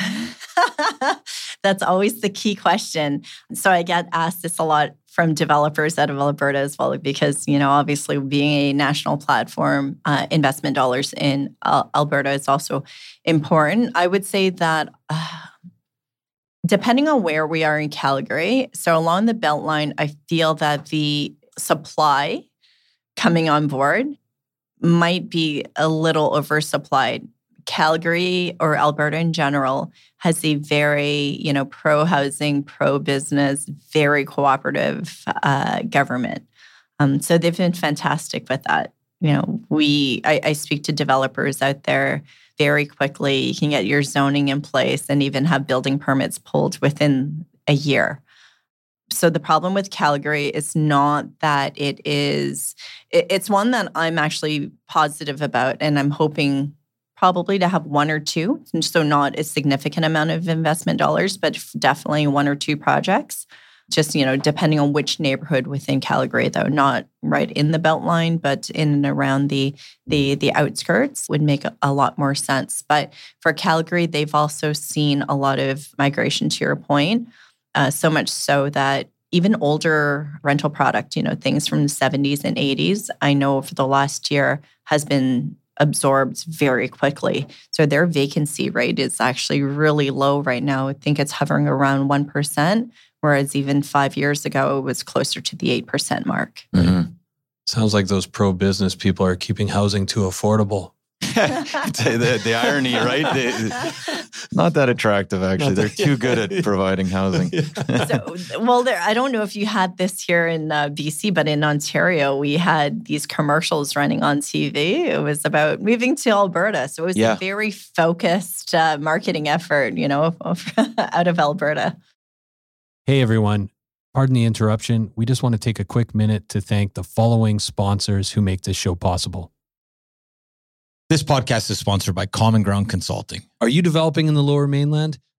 <laughs> that's always the key question. So I get asked this a lot from developers out of Alberta as well, because you know, obviously, being a national platform, uh, investment dollars in uh, Alberta is also important. I would say that. Uh, depending on where we are in Calgary, so along the Beltline, I feel that the supply coming on board might be a little oversupplied Calgary or Alberta in general has a very, you know, pro housing, pro business, very cooperative uh, government. Um, so they've been fantastic with that. You know, we I, I speak to developers out there very quickly. You can get your zoning in place and even have building permits pulled within a year. So the problem with Calgary is not that it is. it's one that I'm actually positive about, and I'm hoping probably to have one or two, so not a significant amount of investment dollars, but definitely one or two projects. Just you know, depending on which neighborhood within Calgary, though, not right in the Beltline, but in and around the the the outskirts, would make a, a lot more sense. But for Calgary, they've also seen a lot of migration. To your point, uh, so much so that even older rental product, you know, things from the 70s and 80s, I know for the last year has been absorbed very quickly. So their vacancy rate is actually really low right now. I think it's hovering around 1%, whereas even five years ago, it was closer to the 8% mark. Mm-hmm. Sounds like those pro business people are keeping housing too affordable. <laughs> the, the, irony, right? They, not that attractive, actually. They're too good at <laughs> providing housing. so, well, there. I don't know if you had this here in uh, BC, but in Ontario, we had these commercials running on TV. It was about moving to Alberta, so it was yeah. a very focused uh, marketing effort, you know, <laughs> out of Alberta. Hey, everyone. Pardon the interruption. We just want to take a quick minute to thank the following sponsors who make this show possible. This podcast is sponsored by Common Ground Consulting. Are you developing in the lower mainland?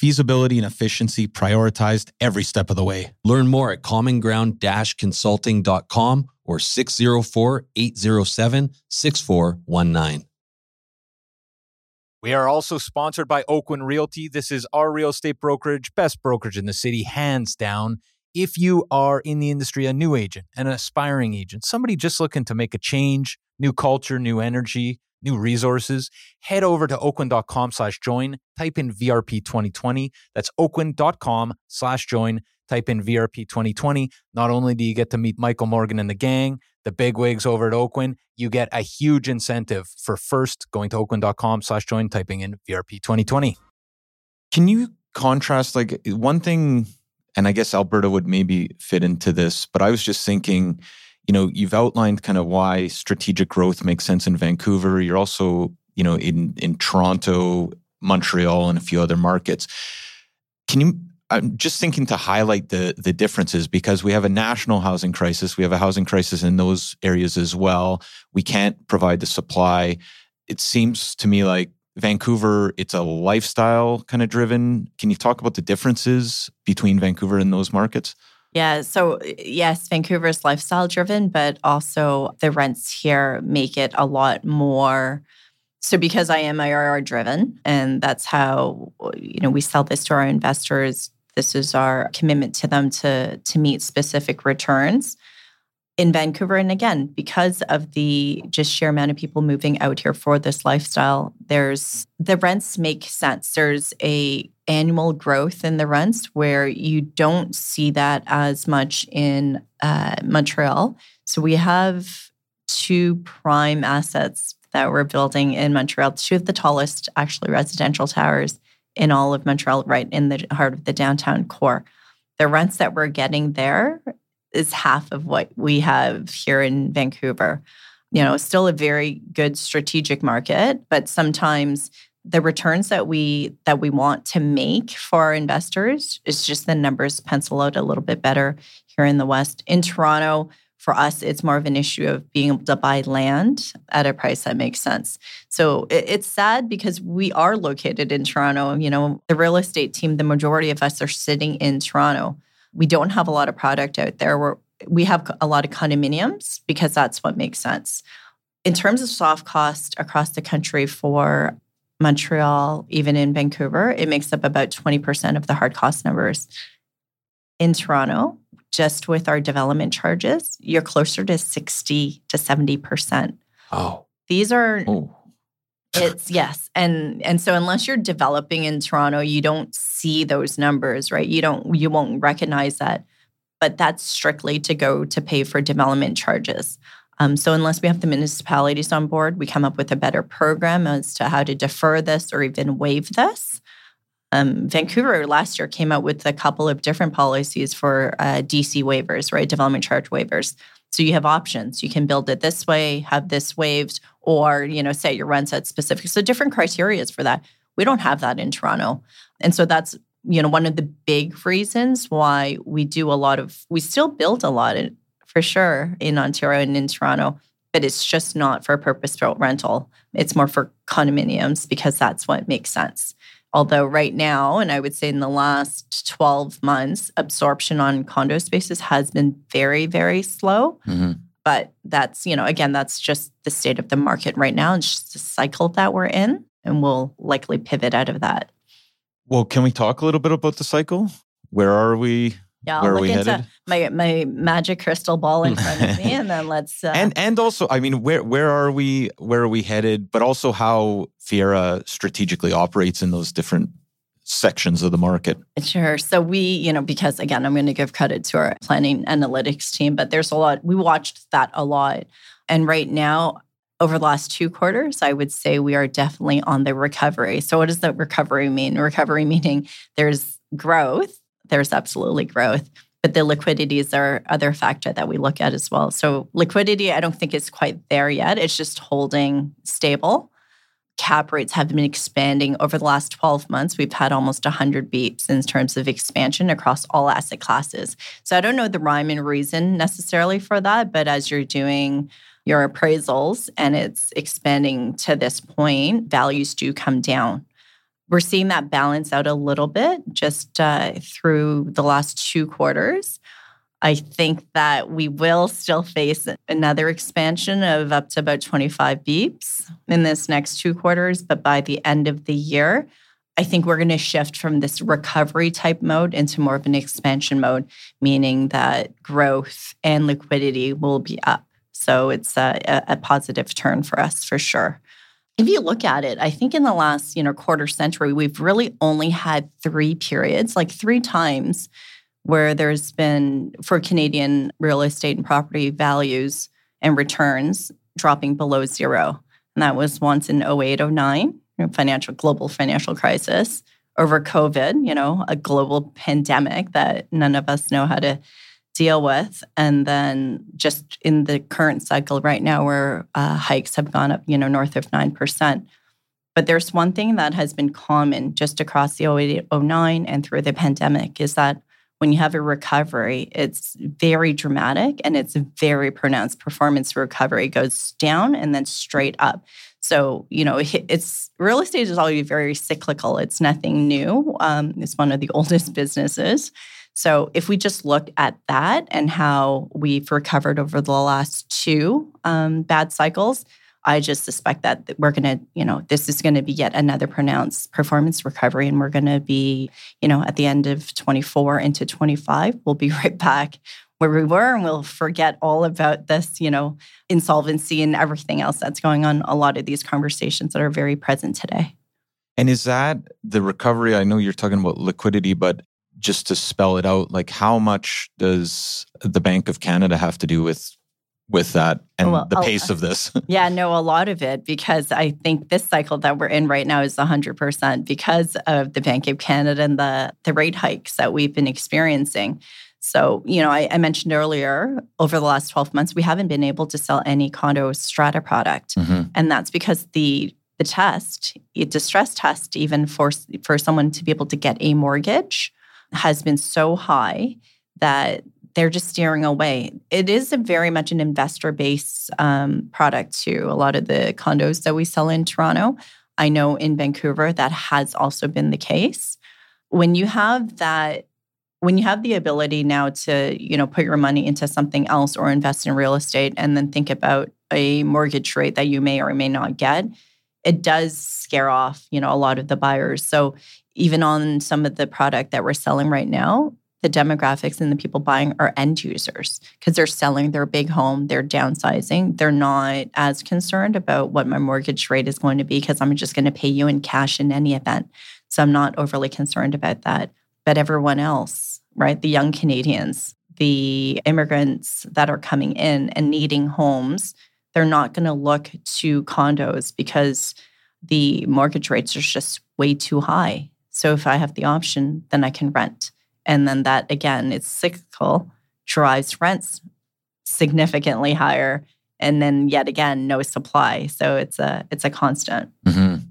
feasibility and efficiency prioritized every step of the way. Learn more at commonground-consulting.com or 604-807-6419. We are also sponsored by Oakwyn Realty. This is our real estate brokerage, best brokerage in the city, hands down. If you are in the industry, a new agent, an aspiring agent, somebody just looking to make a change, new culture, new energy, new resources, head over to oakwyn.com slash join, type in VRP 2020. That's oakwyn.com slash join, type in VRP 2020. Not only do you get to meet Michael Morgan and the gang, the big wigs over at Oakwyn, you get a huge incentive for first going to oakwyn.com slash join, typing in VRP 2020. Can you contrast like one thing, and I guess Alberta would maybe fit into this, but I was just thinking, you know, you've outlined kind of why strategic growth makes sense in Vancouver. You're also, you know, in in Toronto, Montreal, and a few other markets. Can you? I'm just thinking to highlight the the differences because we have a national housing crisis. We have a housing crisis in those areas as well. We can't provide the supply. It seems to me like Vancouver, it's a lifestyle kind of driven. Can you talk about the differences between Vancouver and those markets? Yeah. So, yes, Vancouver is lifestyle driven, but also the rents here make it a lot more. So, because I am IRR driven, and that's how you know we sell this to our investors. This is our commitment to them to to meet specific returns in Vancouver. And again, because of the just sheer amount of people moving out here for this lifestyle, there's the rents make sense. There's a annual growth in the rents where you don't see that as much in uh, Montreal. So we have two prime assets that we're building in Montreal, two of the tallest actually residential towers in all of Montreal, right in the heart of the downtown core. The rents that we're getting there is half of what we have here in Vancouver. You know, still a very good strategic market, but sometimes the returns that we that we want to make for our investors is just the numbers pencil out a little bit better here in the west. In Toronto, for us, it's more of an issue of being able to buy land at a price that makes sense. So it's sad because we are located in Toronto. You know, the real estate team, the majority of us are sitting in Toronto. We don't have a lot of product out there. We're, we have a lot of condominiums because that's what makes sense. In terms of soft cost across the country for Montreal, even in Vancouver, it makes up about 20% of the hard cost numbers. In Toronto, just with our development charges, you're closer to 60 to 70%. Oh. These are oh. It's yes. And and so unless you're developing in Toronto, you don't see those numbers, right? You don't you won't recognize that. But that's strictly to go to pay for development charges. Um, so unless we have the municipalities on board, we come up with a better program as to how to defer this or even waive this. Um, Vancouver last year came out with a couple of different policies for uh, DC waivers, right? Development charge waivers. So you have options. You can build it this way, have this waived, or you know set your rents at specific so different criterias for that we don't have that in toronto and so that's you know one of the big reasons why we do a lot of we still build a lot in, for sure in ontario and in toronto but it's just not for purpose built rental it's more for condominiums because that's what makes sense although right now and i would say in the last 12 months absorption on condo spaces has been very very slow mm-hmm. But that's, you know, again, that's just the state of the market right now. It's just the cycle that we're in, and we'll likely pivot out of that. Well, can we talk a little bit about the cycle? Where are we? Yeah, I'll look into my my magic crystal ball in front of me, <laughs> and then let's. Uh, and and also, I mean, where where are we? Where are we headed? But also, how Fiera strategically operates in those different sections of the market? Sure. So we, you know, because again, I'm going to give credit to our planning analytics team, but there's a lot, we watched that a lot. And right now, over the last two quarters, I would say we are definitely on the recovery. So, what does the recovery mean? Recovery meaning there's growth, there's absolutely growth, but the liquidity is our other factor that we look at as well. So, liquidity, I don't think is quite there yet. It's just holding stable cap rates have been expanding over the last 12 months. We've had almost 100 beeps in terms of expansion across all asset classes. So I don't know the rhyme and reason necessarily for that, but as you're doing your appraisals and it's expanding to this point, values do come down. We're seeing that balance out a little bit just uh, through the last two quarters. I think that we will still face another expansion of up to about 25 beeps in this next two quarters. But by the end of the year, I think we're going to shift from this recovery type mode into more of an expansion mode, meaning that growth and liquidity will be up. So it's a, a positive turn for us for sure. If you look at it, I think in the last you know quarter century, we've really only had three periods, like three times where there's been for Canadian real estate and property values and returns dropping below zero. And that was once in 08, 09, financial global financial crisis over COVID, you know, a global pandemic that none of us know how to deal with. And then just in the current cycle right now where uh, hikes have gone up, you know, north of 9%. But there's one thing that has been common just across the 08, 09 and through the pandemic is that when you have a recovery, it's very dramatic and it's very pronounced. Performance recovery goes down and then straight up. So, you know, it's real estate is always very cyclical. It's nothing new. Um, it's one of the <laughs> oldest businesses. So, if we just look at that and how we've recovered over the last two um, bad cycles, I just suspect that we're going to, you know, this is going to be yet another pronounced performance recovery. And we're going to be, you know, at the end of 24 into 25, we'll be <laughs> right back where we were and we'll forget all about this, you know, insolvency and everything else that's going on. A lot of these conversations that are very present today. And is that the recovery? I know you're talking about liquidity, but just to spell it out, like how much does the Bank of Canada have to do with with that and well, the pace of this? <laughs> yeah, no, a lot of it because I think this cycle that we're in right now is 100% because of the Bank of Canada and the the rate hikes that we've been experiencing. So, you know, I, I, mentioned earlier over the last 12 months, we haven't been able to sell any condo strata product. Mm-hmm. And that's because the the test, a distress test, even for for someone to be able to get a mortgage, has been so high that they're just steering away. It is a very much an investor based um, product too. A lot of the condos that we sell in Toronto, I know in Vancouver that has also been the case. When you have that when you have the ability now to you know put your money into something else or invest in real estate and then think about a mortgage rate that you may or may not get it does scare off you know a lot of the buyers so even on some of the product that we're selling right now the demographics and the people buying are end users because they're selling their big home they're downsizing they're not as concerned about what my mortgage rate is going to be because i'm just going to pay you in cash in any event so i'm not overly concerned about that but everyone else right? The young Canadians, the immigrants that are coming in and needing homes, they're not going to look to condos because the mortgage rates are just way too high. So if I have the option, then I can rent. And then that again, it's cyclical, drives rents significantly higher. And then yet again, no supply. So it's a it's a constant. Mm-hmm.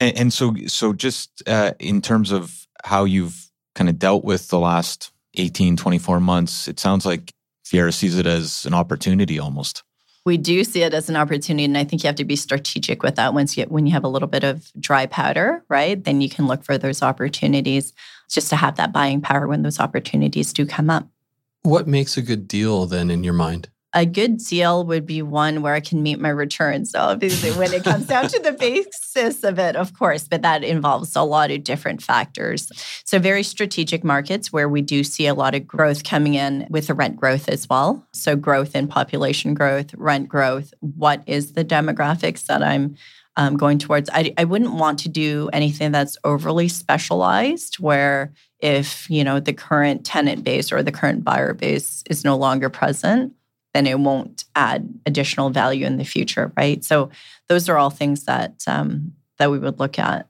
And, and, so so just uh, in terms of how you've kind of dealt with the last 18, 24 months, it sounds like Fiera sees it as an opportunity almost. We do see it as an opportunity, and I think you have to be strategic with that. Once you when you have a little bit of dry powder, right, then you can look for those opportunities, just to have that buying power when those opportunities do come up. What makes a good deal then in your mind? A good deal would be one where I can meet my returns. So obviously, when it comes down to the <laughs> basis of it, of course, but that involves a lot of different factors. So very strategic markets where we do see a lot of growth coming in with the rent growth as well. So growth in population growth, rent growth. What is the demographics that I'm um, going towards? I, I wouldn't want to do anything that's overly specialized where if you know the current tenant base or the current buyer base is no longer present then it won't add additional value in the future, right? So those are all things that um, that we would look at.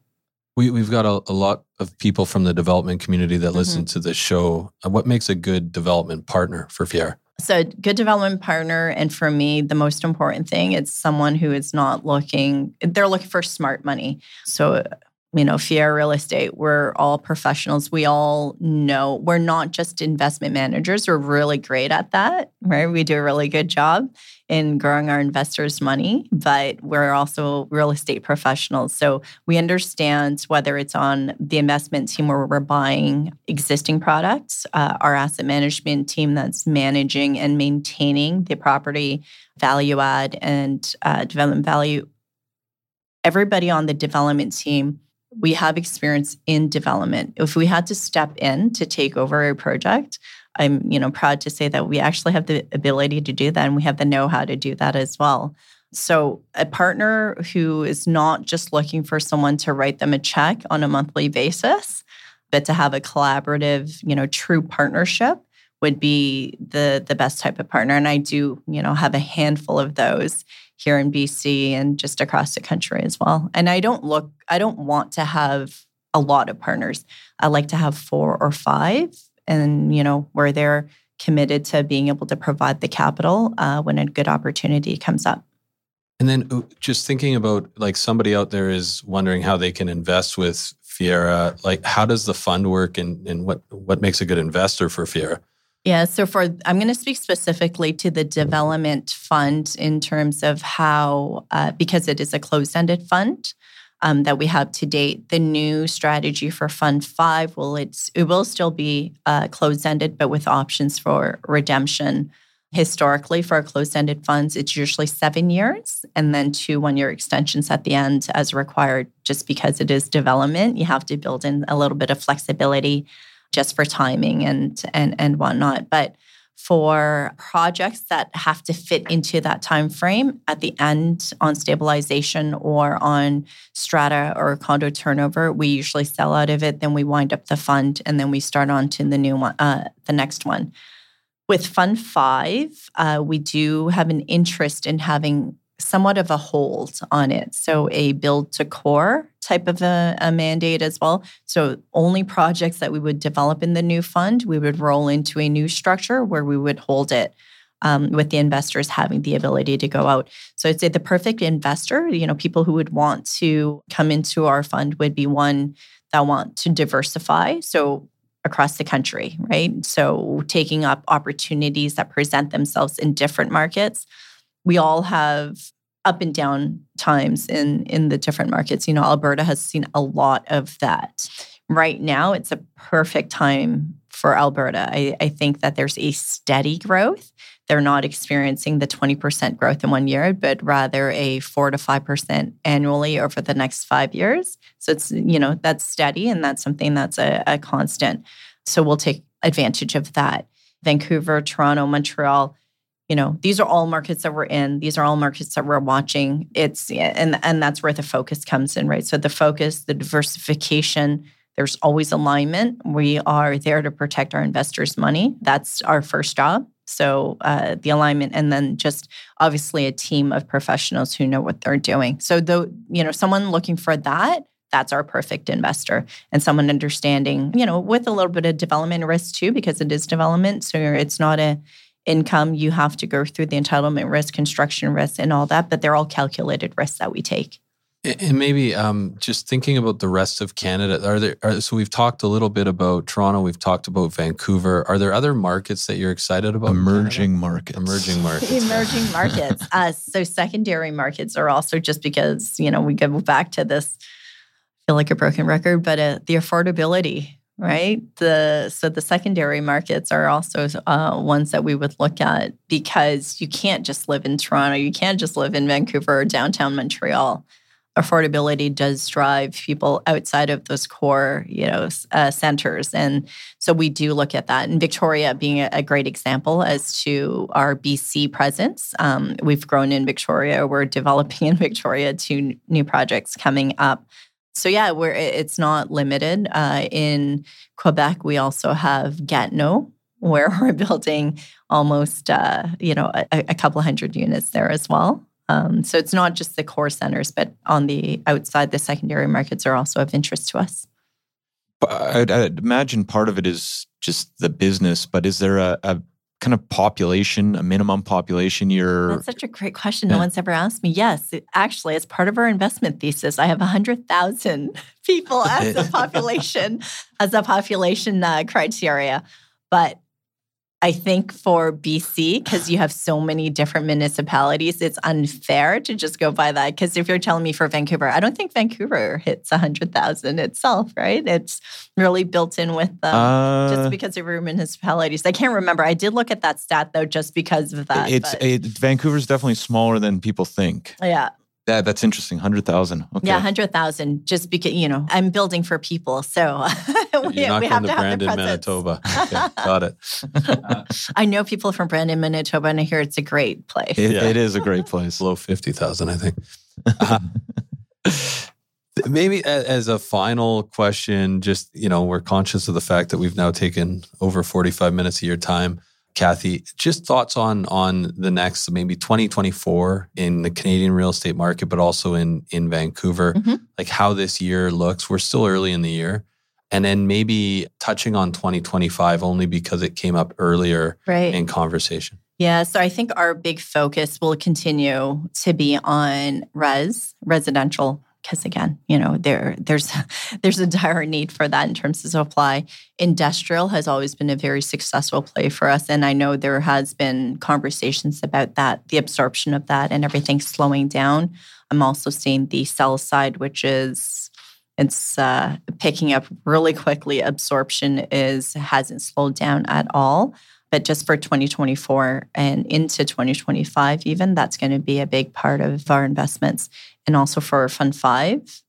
We, we've got a, a lot of people from the development community that mm-hmm. listen to this show. Uh, what makes a good development partner for Fiera? So, good development partner, and for me, the most important thing, it's someone who is not looking. They're looking for smart money. So, you know, Fiera Real Estate, we're all professionals. We all know we're not just investment managers. We're really great at that, right? We do a really good job in growing our investors' money, but we're also real estate professionals. So we understand whether it's on the investment team where we're buying existing products, uh, our asset management team that's managing and maintaining the property value add and uh, development value. Everybody on the development team we have experience in development. If we had to step in to take over a project, I'm, you know, proud to say that we actually have the ability to do that and we have the know-how to do that as well. So, a partner who is not just looking for someone to write them a check on a monthly basis, but to have a collaborative, you know, true partnership would be the the best type of partner and I do, you know, have a handful of those here in BC and just across the country as well. And I don't look, I don't want to have a lot of partners. I like to have four or five, and you know where they're committed to being able to provide the capital uh, when a good opportunity comes up. And then just thinking about like somebody out there is wondering how they can invest with Fiera. Like, how does the fund work, and and what what makes a good investor for Fiera? Yeah, so for I'm going to speak specifically to the development fund in terms of how, uh, because it is a closed-ended fund um, that we have to date. The new strategy for Fund Five will it's it will still be uh, closed-ended, but with options for redemption. Historically, for our closed-ended funds, it's usually seven years and then two one-year extensions at the end as required. Just because it is development, you have to build in a little bit of flexibility just for timing and and and whatnot. But for projects that have to fit into that time frame at the end on stabilization or on strata or condo turnover we usually sell out of it then we wind up the fund and then we start on to the new one uh, the next one with fund five uh, we do have an interest in having somewhat of a hold on it. So a build to core type of a, a, mandate as well. So only projects that we would develop in the new fund, we would roll into a new structure where we would hold it. Um, with the investors having the ability to go out. So I'd say the perfect investor, you know, people who would want to come into our fund would be one that want to diversify. So across the country, right? So taking up opportunities that present themselves in different markets we all have up and down times in in the different markets. You know, Alberta has seen a lot of that. Right now, it's a perfect time for Alberta. I, I think that there's a steady growth. They're not experiencing the 20% growth in one year, but rather a four to 5% annually over the next five years. So it's, you know, that's steady and that's something that's a, a constant. So we'll take advantage of that. Vancouver, Toronto, Montreal, you know these are all markets that we're in these are all markets that we're watching. It's and and that's where the focus comes in right? So the focus the diversification there's always alignment. We are there to protect our investors money. That's our first job. So uh, the alignment and then just obviously a team of professionals who know what they're doing. So though you know someone looking for that that's our perfect investor. And someone understanding you know with a little bit of development risk too because it is development so it's not a income, you have to go through the entitlement risk, construction risk, and all that, but they're all calculated risks that we take. And maybe um, just thinking about the rest of Canada, are there? Are, so we've talked a little bit about Toronto. We've talked about Vancouver. Are there other markets that you're excited about? Emerging markets. Emerging markets. Emerging markets. Uh, so secondary markets are also just because you know we go back to this. I feel like a broken record, but uh, the affordability right? The so the secondary markets are also uh, ones that we would look at because you can't just live in Toronto, you can't just live in Vancouver or downtown Montreal. Affordability does drive people outside of those core, you know, uh, centers, and so we do look at that. And Victoria being a, a great example as to our BC presence, um, we've grown in Victoria. We're developing <laughs> in Victoria. Two new projects coming up so yeah, we're it's not limited. Uh, in Quebec, we also have Gatineau, where <laughs> we're building almost uh, you know a, a, couple hundred units there as well. Um, so it's not just the core centers, but on the outside, the secondary markets are also of interest to us. I'd, I'd imagine part of it is just the business, but is there a, a kind of population, a minimum population you're That's such a great question. Yeah. No one's ever asked me. Yes, it, actually, as part of our investment thesis, I have 100,000 <laughs> people as a <laughs> population as a population uh, criteria. But I think for BC, because you have so many different municipalities, it's unfair to just go by that. Because if you're telling me for Vancouver, I don't think Vancouver hits 100,000 itself, right? It's really built in with them uh, just because of your municipalities. I can't remember. I did look at that stat though, just because of that. It's it, Vancouver's definitely smaller than people think. Yeah. That, that's interesting. 100,000. Okay. Yeah, 100,000 just because, you know, I'm building for people. So <laughs> we, You're not we have to, to Brandon, Manitoba. <laughs> Okay, got it. I know people from Brandon, Manitoba, and I hear it's a great place. It, yeah. it is a great place. Below 50,000, I think. Uh, <laughs> maybe as a final question, just, you know, we're conscious of the fact that we've now taken over 45 minutes of your time. Kathy, just thoughts on on the next maybe 2024 in the Canadian real estate market, but also in in Vancouver, mm-hmm. like how this year looks. We're still early in the year. And then maybe touching on 2025 only because it came up earlier right. in conversation. Yeah, so I think our big focus will continue to be on res, residential because again, you know, there there's <laughs> there's a dire need for that in terms of supply. Industrial has always been a very successful play for us, and I know there has been conversations about that, the absorption of that, and everything slowing down. I'm also seeing the sell side, which is it's uh, picking up really quickly. Absorption is hasn't slowed down at all. But just for 2024 and into 2025, even that's going to be a big part of our investments and also for Fund 5,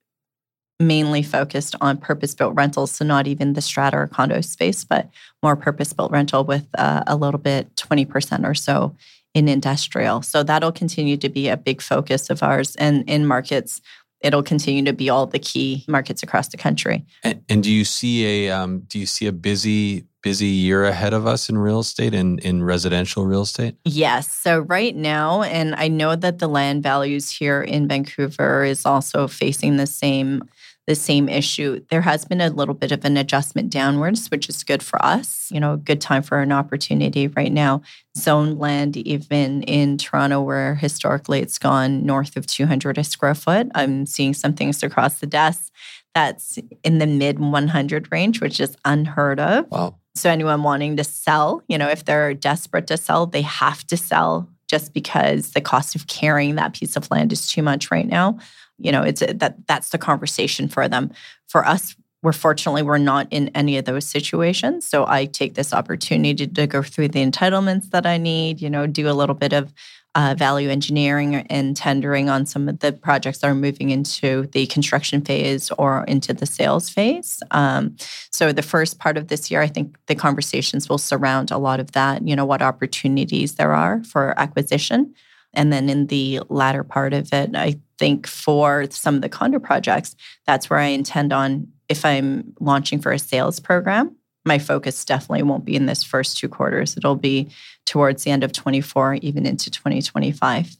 mainly focused on purpose built rentals. So, not even the strata or condo space, but more purpose built rental with uh, a little bit 20% or so in industrial. So, that'll continue to be a big focus of ours. And in markets, it'll continue to be all the key markets across the country. And, and do you see a um, do you see a busy busy year ahead of us in real estate and in residential real estate? Yes. So right now, and I know that the land values here in Vancouver is also facing the same the same issue. There has been a little bit of an adjustment downwards, which is good for us. You know, a good time for an opportunity right now. Zone land, even in Toronto, where historically it's gone north of 200 a square foot. I'm seeing some things across the desk that's in the mid 100 range, which is unheard of. Wow. So, anyone wanting to sell, you know, if they're desperate to sell, they have to sell just because the cost of carrying that piece of land is too much right now. You know, it's that that's the conversation for them. For us, we're fortunately we're not in any of those situations. So I take this opportunity to go through the entitlements that I need, you know, do a little bit of uh, value engineering and tendering on some of the projects that are moving into the construction phase or into the sales phase. Um, so the first part of this year, I think the conversations will surround a lot of that. You know, what opportunities there are for acquisition. And then in the latter part of it, I think for some of the condo projects, that's where I intend on if I'm launching for a sales program my focus definitely won't be in this first two quarters. It'll be towards the end of 24, even into 2025.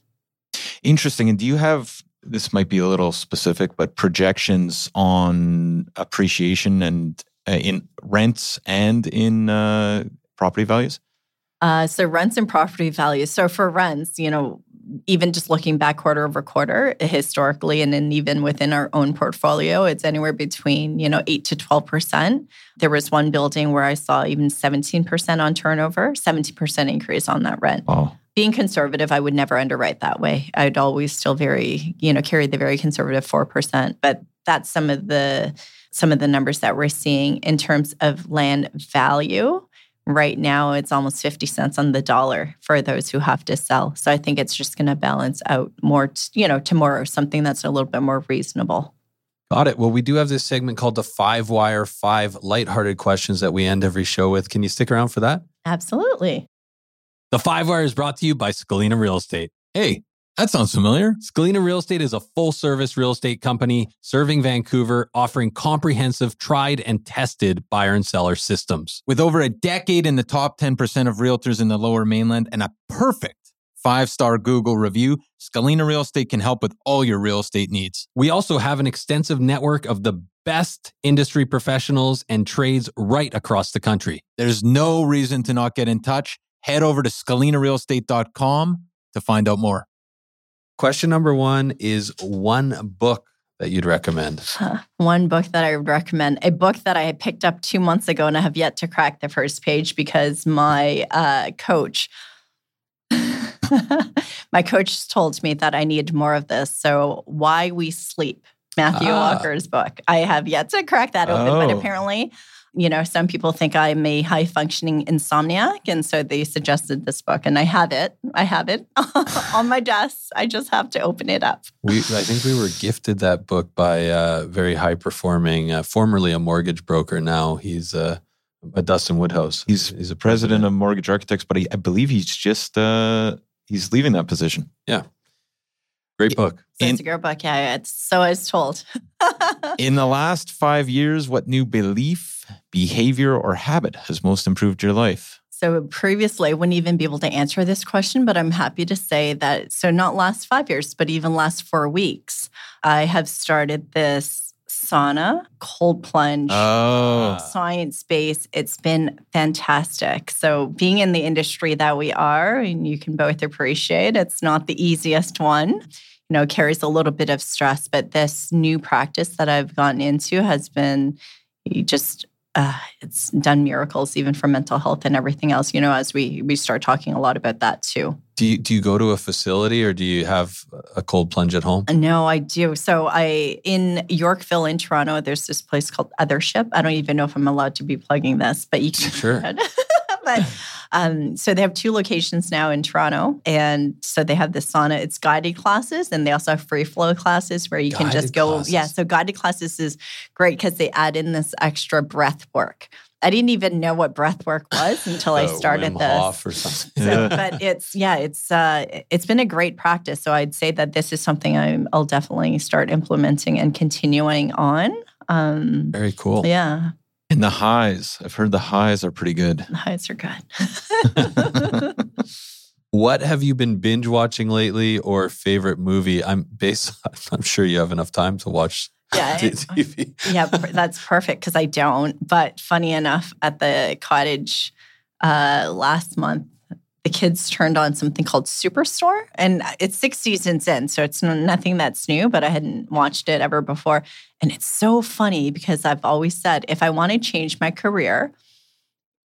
Interesting. And do you have, this might be a little specific, but projections on appreciation and uh, in rents and in uh, property values? Uh, so rents and property values. So for rents, you know, even just looking back quarter over quarter historically and then even within our own portfolio it's anywhere between you know 8 to 12% there was one building where i saw even 17% on turnover 70% increase on that rent. Wow. being conservative i would never underwrite that way. I'd always still very you know carry the very conservative 4% but that's some of the some of the numbers that we're seeing in terms of land value right now it's almost 50 cents on the dollar for those who have to sell. So I think it's just going to balance out more, t- you know, tomorrow something that's a little bit more reasonable. Got it. Well, we do have this segment called the Five Wire Five Lighthearted Questions that we end every show with. Can you stick around for that? Absolutely. The Five Wire is brought to you by Scalina Real Estate. Hey, that sounds familiar. Scalina Real Estate is a full service real estate company serving Vancouver, offering comprehensive, tried and tested buyer and seller systems. With over a decade in the top 10% of realtors in the lower mainland and a perfect five star Google review, Scalina Real Estate can help with all your real estate needs. We also have an extensive network of the best industry professionals and trades right across the country. There's no reason to not get in touch. Head over to scalinarealestate.com to find out more. Question number one is one book that you'd recommend? Huh. One book that I would recommend, a book that I picked up two months ago and I have yet to crack the first page because my uh, coach, <laughs> my coach told me that I need more of this. So, Why We Sleep, Matthew ah. Walker's book. I have yet to crack that open, oh. but apparently you know, some people think I'm a high functioning insomniac. And so they suggested this book, and I have it. I have it <laughs> on my desk. I just have to open it up. We, I think we were gifted that book by a very high performing, uh, formerly a mortgage broker. Now he's uh, a Dustin Woodhouse. He's, he's a president, president. of Mortgage Architects, but he, I believe he's just, uh, he's leaving that position. Yeah. Great book. It's a great book. Yeah, it's so I was told. <laughs> in the last five years, what new belief, behavior, or habit has most improved your life? So previously, I wouldn't even be able to answer this question, but I'm happy to say that. So not last five years, but even last four weeks, I have started this sauna, cold plunge, oh. science base. It's been fantastic. So, being in the industry that we are, and you can both appreciate, it's not the easiest one. you know, carries a little bit of stress. But this new practice that I've gotten into has been just uh, it's done miracles even for mental health and everything else. You know, as we we start talking a lot about that too. Do you do you go to a facility or do you have a cold plunge at home? No, I do. So I in Yorkville in Toronto, there's this place called Othership. I don't even know if I'm allowed to be plugging this, but you can. Sure. <laughs> but um, so they have two locations now in Toronto, and so they have the sauna. It's guided classes, and they also have free flow classes where you guided can just go. Classes. Yeah, so guided classes is great because they add in this extra breath work. I didn't even know what breath work was until I <laughs> started Wim this. Hof or something. So, <laughs> but it's yeah, it's uh, it's been a great practice. So I'd say that this is something i will definitely start implementing and continuing on. Um, Very cool. Yeah. And the highs, I've heard the highs are pretty good. The highs are good. <laughs> <laughs> what have you been binge watching lately or favorite movie? I'm based <laughs> I'm sure you have enough time to watch yeah, TV. yeah, that's perfect because I don't. But funny enough, at the cottage uh, last month, the kids turned on something called Superstore, and it's six seasons in, so it's nothing that's new. But I hadn't watched it ever before, and it's so funny because I've always said if I want to change my career,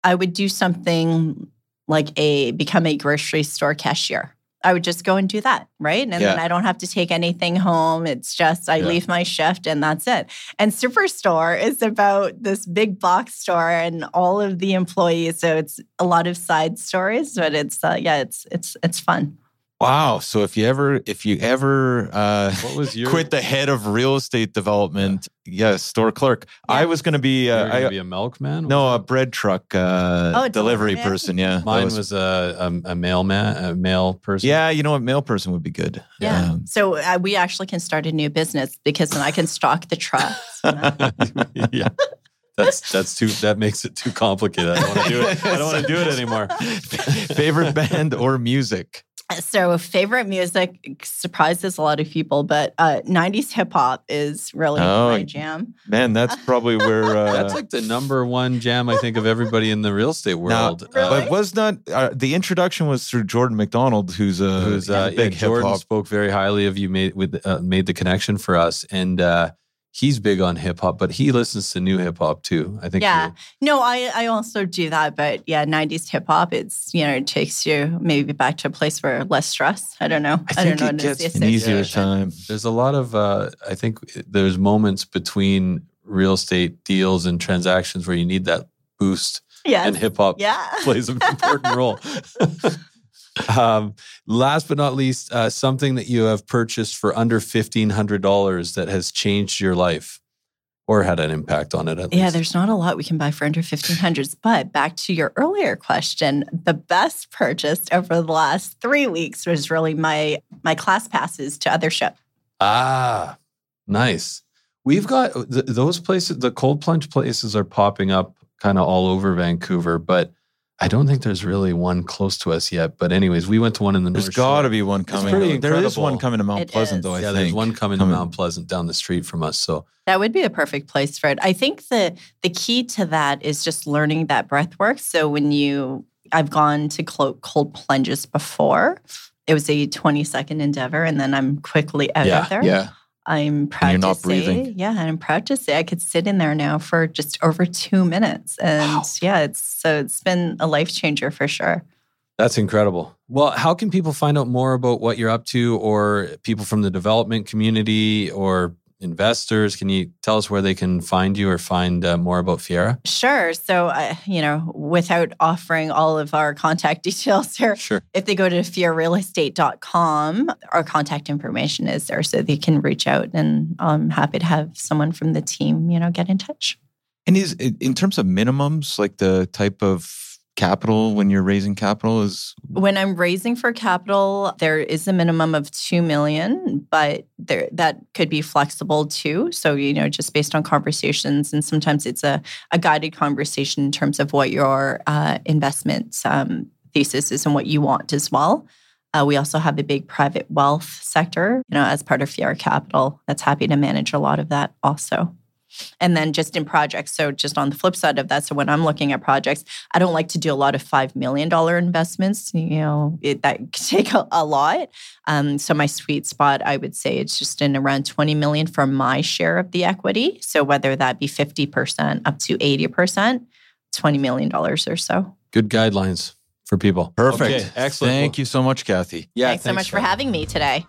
I would do something like a become a grocery store cashier. I would just go and do that, right? And yeah. then I don't have to take anything home. It's just I yeah. leave my shift and that's it. And Superstore is about this big box store and all of the employees. So it's a lot of side stories, but it's uh, yeah, it's it's it's fun. Wow. So if you ever if you ever uh what was <laughs> your quit the head of real estate development, yeah, yeah store clerk. Yeah. I was going to be uh, I, be a milkman. No, a bread truck uh oh, delivery person, yeah. Mine was, was, a, a a mailman, a mail person. Yeah, you know what, mail person would be good. Yeah. Um, so uh, we actually can start a new business because then I can stock the trucks. <laughs> yeah. That's that's too that makes it too complicated. I don't want to do it. I don't want to do it anymore. <laughs> Favorite band or music? <laughs> So, favorite music surprises a lot of people, but uh, 90s hip hop is really oh, my jam. Man, that's probably where. <laughs> Uh, that's like the number one jam, I think, of everybody in the real estate world. Now, <laughs> really? But was not uh, the introduction was through Jordan McDonald, who's a who's uh, big yeah, Jordan spoke very highly of you, made with uh, made the connection for us, and uh, he's big on hip hop, but he listens to new hip hop too. I think. Yeah. No, I I also do that, but yeah, '90s hip hop. It's you know it takes you maybe back to a place where less stress. I don't know. I, I don't know. It gets an easier time. There's a lot of uh, I think there's moments between real estate deals and transactions where you need that boost. Yes. And hip hop yeah. plays an important role. <laughs> <laughs> Um, last but not least, uh, something that you have purchased for under fifteen hundred dollars that has changed your life or had an impact on it. At yeah, least. there's not a lot we can buy for under fifteen hundreds. But back to your earlier question, the best purchase over the last three weeks was really my my class passes to Othership. Ah, nice. We've got th- those places. The cold plunge places are popping up kind of all over Vancouver, but I don't think there's really one close to us yet. But anyways, we went to one in the There's North got to be one coming. There is one coming to Mount it Pleasant, is. though. I yeah, think. there's one coming, coming to Mount Pleasant down the street from us. So that would be a perfect place for it. I think the the key to that is just learning that breath work. So when you, I've gone to cold plunges before. It was a 20 second endeavor, and then I'm quickly out yeah, of there. Yeah. I'm proud you're to not say, breathing. yeah, and I'm proud to say I could sit in there now for just over two minutes, and wow. yeah, it's so it's been a life changer for sure. That's incredible. Well, how can people find out more about what you're up to, or people from the development community, or investors. Can you tell us where they can find you or find uh, more about Fiera? Sure. So, uh, you know, without offering all of our contact <laughs> details here, sure. if they go to fierarealestate.com, our contact information is there so they can reach out and I'm happy to have someone from the team, you know, get in touch. And is in terms of minimums, like the type of capital when you're raising capital is when i'm raising for capital there is a minimum of 2 million but there that could be flexible too. So you know just based on conversations and sometimes it's a, a guided conversation in terms of what your uh, investment um, thesis is and what you want as well. Uh, we also have a big private wealth sector you know as part of fiera capital that's happy to manage a lot of that also And then just in projects. So just on the flip side of that, so when I'm looking at projects, I don't like to do a lot of $5 million investments. You know, it, that can <laughs> take a, a lot. Um, so my sweet spot, I would say it's just in around 20 million for my share of the equity. So whether that be 50% up to 80%, $20 million or so. Good guidelines for people. Perfect. Okay, excellent. Thank you so much, Kathy. Yeah. Thanks, thanks so much for having me today.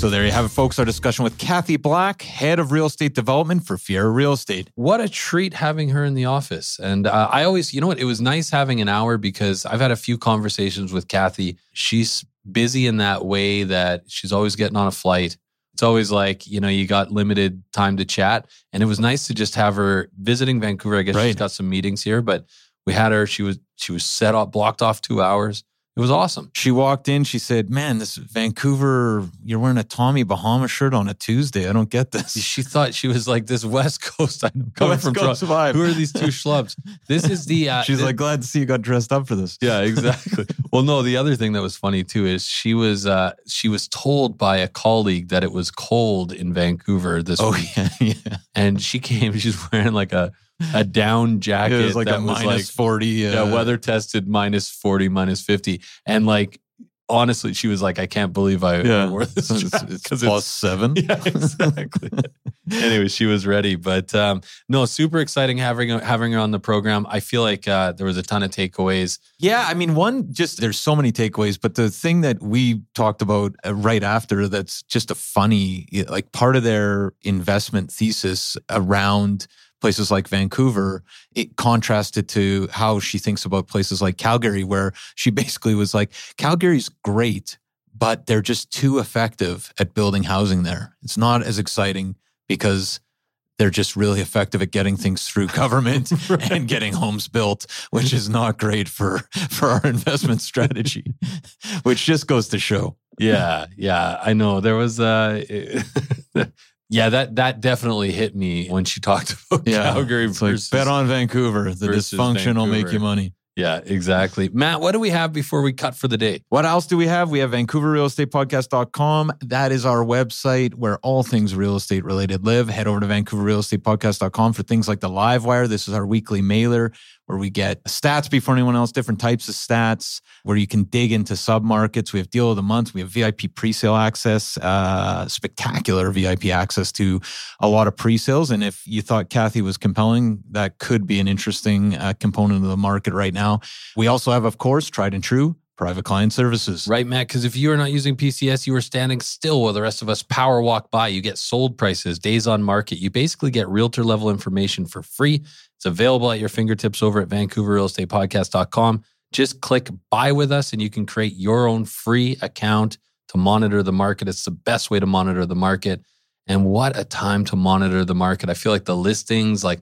So there you have it, folks. Our discussion with Kathy Black, head of real estate development for Fiera Real Estate. What a treat having her in the office. And uh, I always, you know what, it was nice having an hour because I've had a few conversations with Kathy. She's busy in that way that she's always getting on a flight. It's always like, you know, you got limited time to chat. And it was nice to just have her visiting Vancouver. I guess right. she's got some meetings here, but we had her. She was she was set up, blocked off two hours. It was awesome. She walked in. She said, "Man, this Vancouver. You're wearing a Tommy Bahama shirt on a Tuesday. I don't get this." <laughs> She thought she was like this West Coast. I know, coming West from Coast. Who are these two <laughs> schlubs? This is the. Uh, She's this, like, glad to see you got dressed up for this. Yeah, <laughs> exactly. well, no, the other thing that was funny too is she was uh, she was told by a colleague that it was cold in Vancouver this oh, week. Yeah, yeah. And she came. She's wearing like a a down jacket <laughs> it was like that a was minus like 40 uh, yeah, weather tested minus 40 minus 50 and like honestly she was like i can't believe i yeah. wore this <laughs> because it's, seven. <laughs> Yeah exactly. Anyway she was ready but um, no super exciting having having her on the program. I feel like uh, there was a ton of takeaways. Yeah i mean one just there's so many takeaways but the thing that we talked about uh, right after that's just a funny like part of their investment thesis around places like Vancouver, it contrasted to how she thinks about places like Calgary, where she <laughs> basically was like, Calgary's great, but they're just too effective at building housing there. It's not as exciting because they're just really effective at getting things through <laughs> government <laughs> right. and getting homes built, which is not great for for our investment strategy, which just goes to show. Yeah, yeah, I know. There was uh Yeah, that that definitely hit me when she talked <laughs> about yeah, Calgary versus like bet on Vancouver. The dysfunction will make you money. Yeah, exactly. Matt, what do we have before we cut for the day? What else do we have? We have VancouverRealEstatePodcast.com. That is our website where all things real estate related live. Head over to VancouverRealEstatePodcast.com for things like the live wire. This is our weekly mailer where we get stats before anyone else, different types of stats, where you can dig into sub markets. We have deal of the month. We have VIP pre-sale access, uh, spectacular VIP access to a lot of pre-sales. And if you thought Kathy was compelling, that could be an interesting uh, component of the market right now. We also have, of course, tried and true private client services. Right, Matt? Because if you are not using PCS, you are standing still while the rest of us power walk by. You get sold prices, days on market. You basically get realtor level information for free. It's available at your fingertips over at VancouverRealEstatePodcast.com. Just click buy with us and you can create your own free account to monitor the market. It's the best way to monitor the market. And what a time to monitor the market. I feel like the listings, like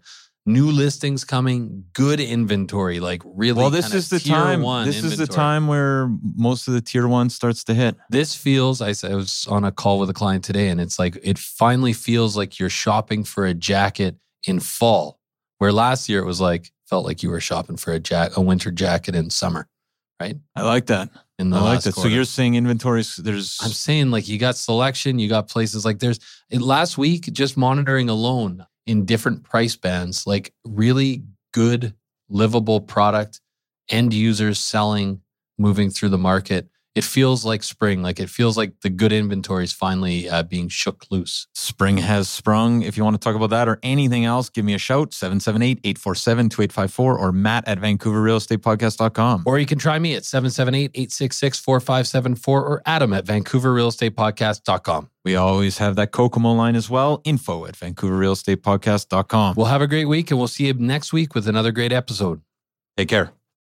new listings coming, good inventory, like really. Well, this is the time. This inventory. is the time where most of the tier one starts to hit. This feels. I, I was on a call with a client today, and it's like it finally feels like you're shopping for a jacket in fall, where last year it was like felt like you were shopping for a jack a winter jacket in summer, right? I like that. In the I like that. Quarter. So you're saying inventories? There's. I'm saying like you got selection, you got places like there's last week just monitoring alone in different price bands, like really good, livable product, end users selling, moving through the market it feels like spring. Like it feels like the good inventory is finally uh, being shook loose. Spring has sprung. If you want to talk about that or anything else, give me a shout 778 847 2854 or matt at vancouverrealestatepodcast.com. Or you can try me at 778 866 4574 or adam at vancouverrealestatepodcast.com. We always have that Kokomo line as well info at vancouverrealestatepodcast.com. We'll have a great week and we'll see you next week with another great episode. Take care.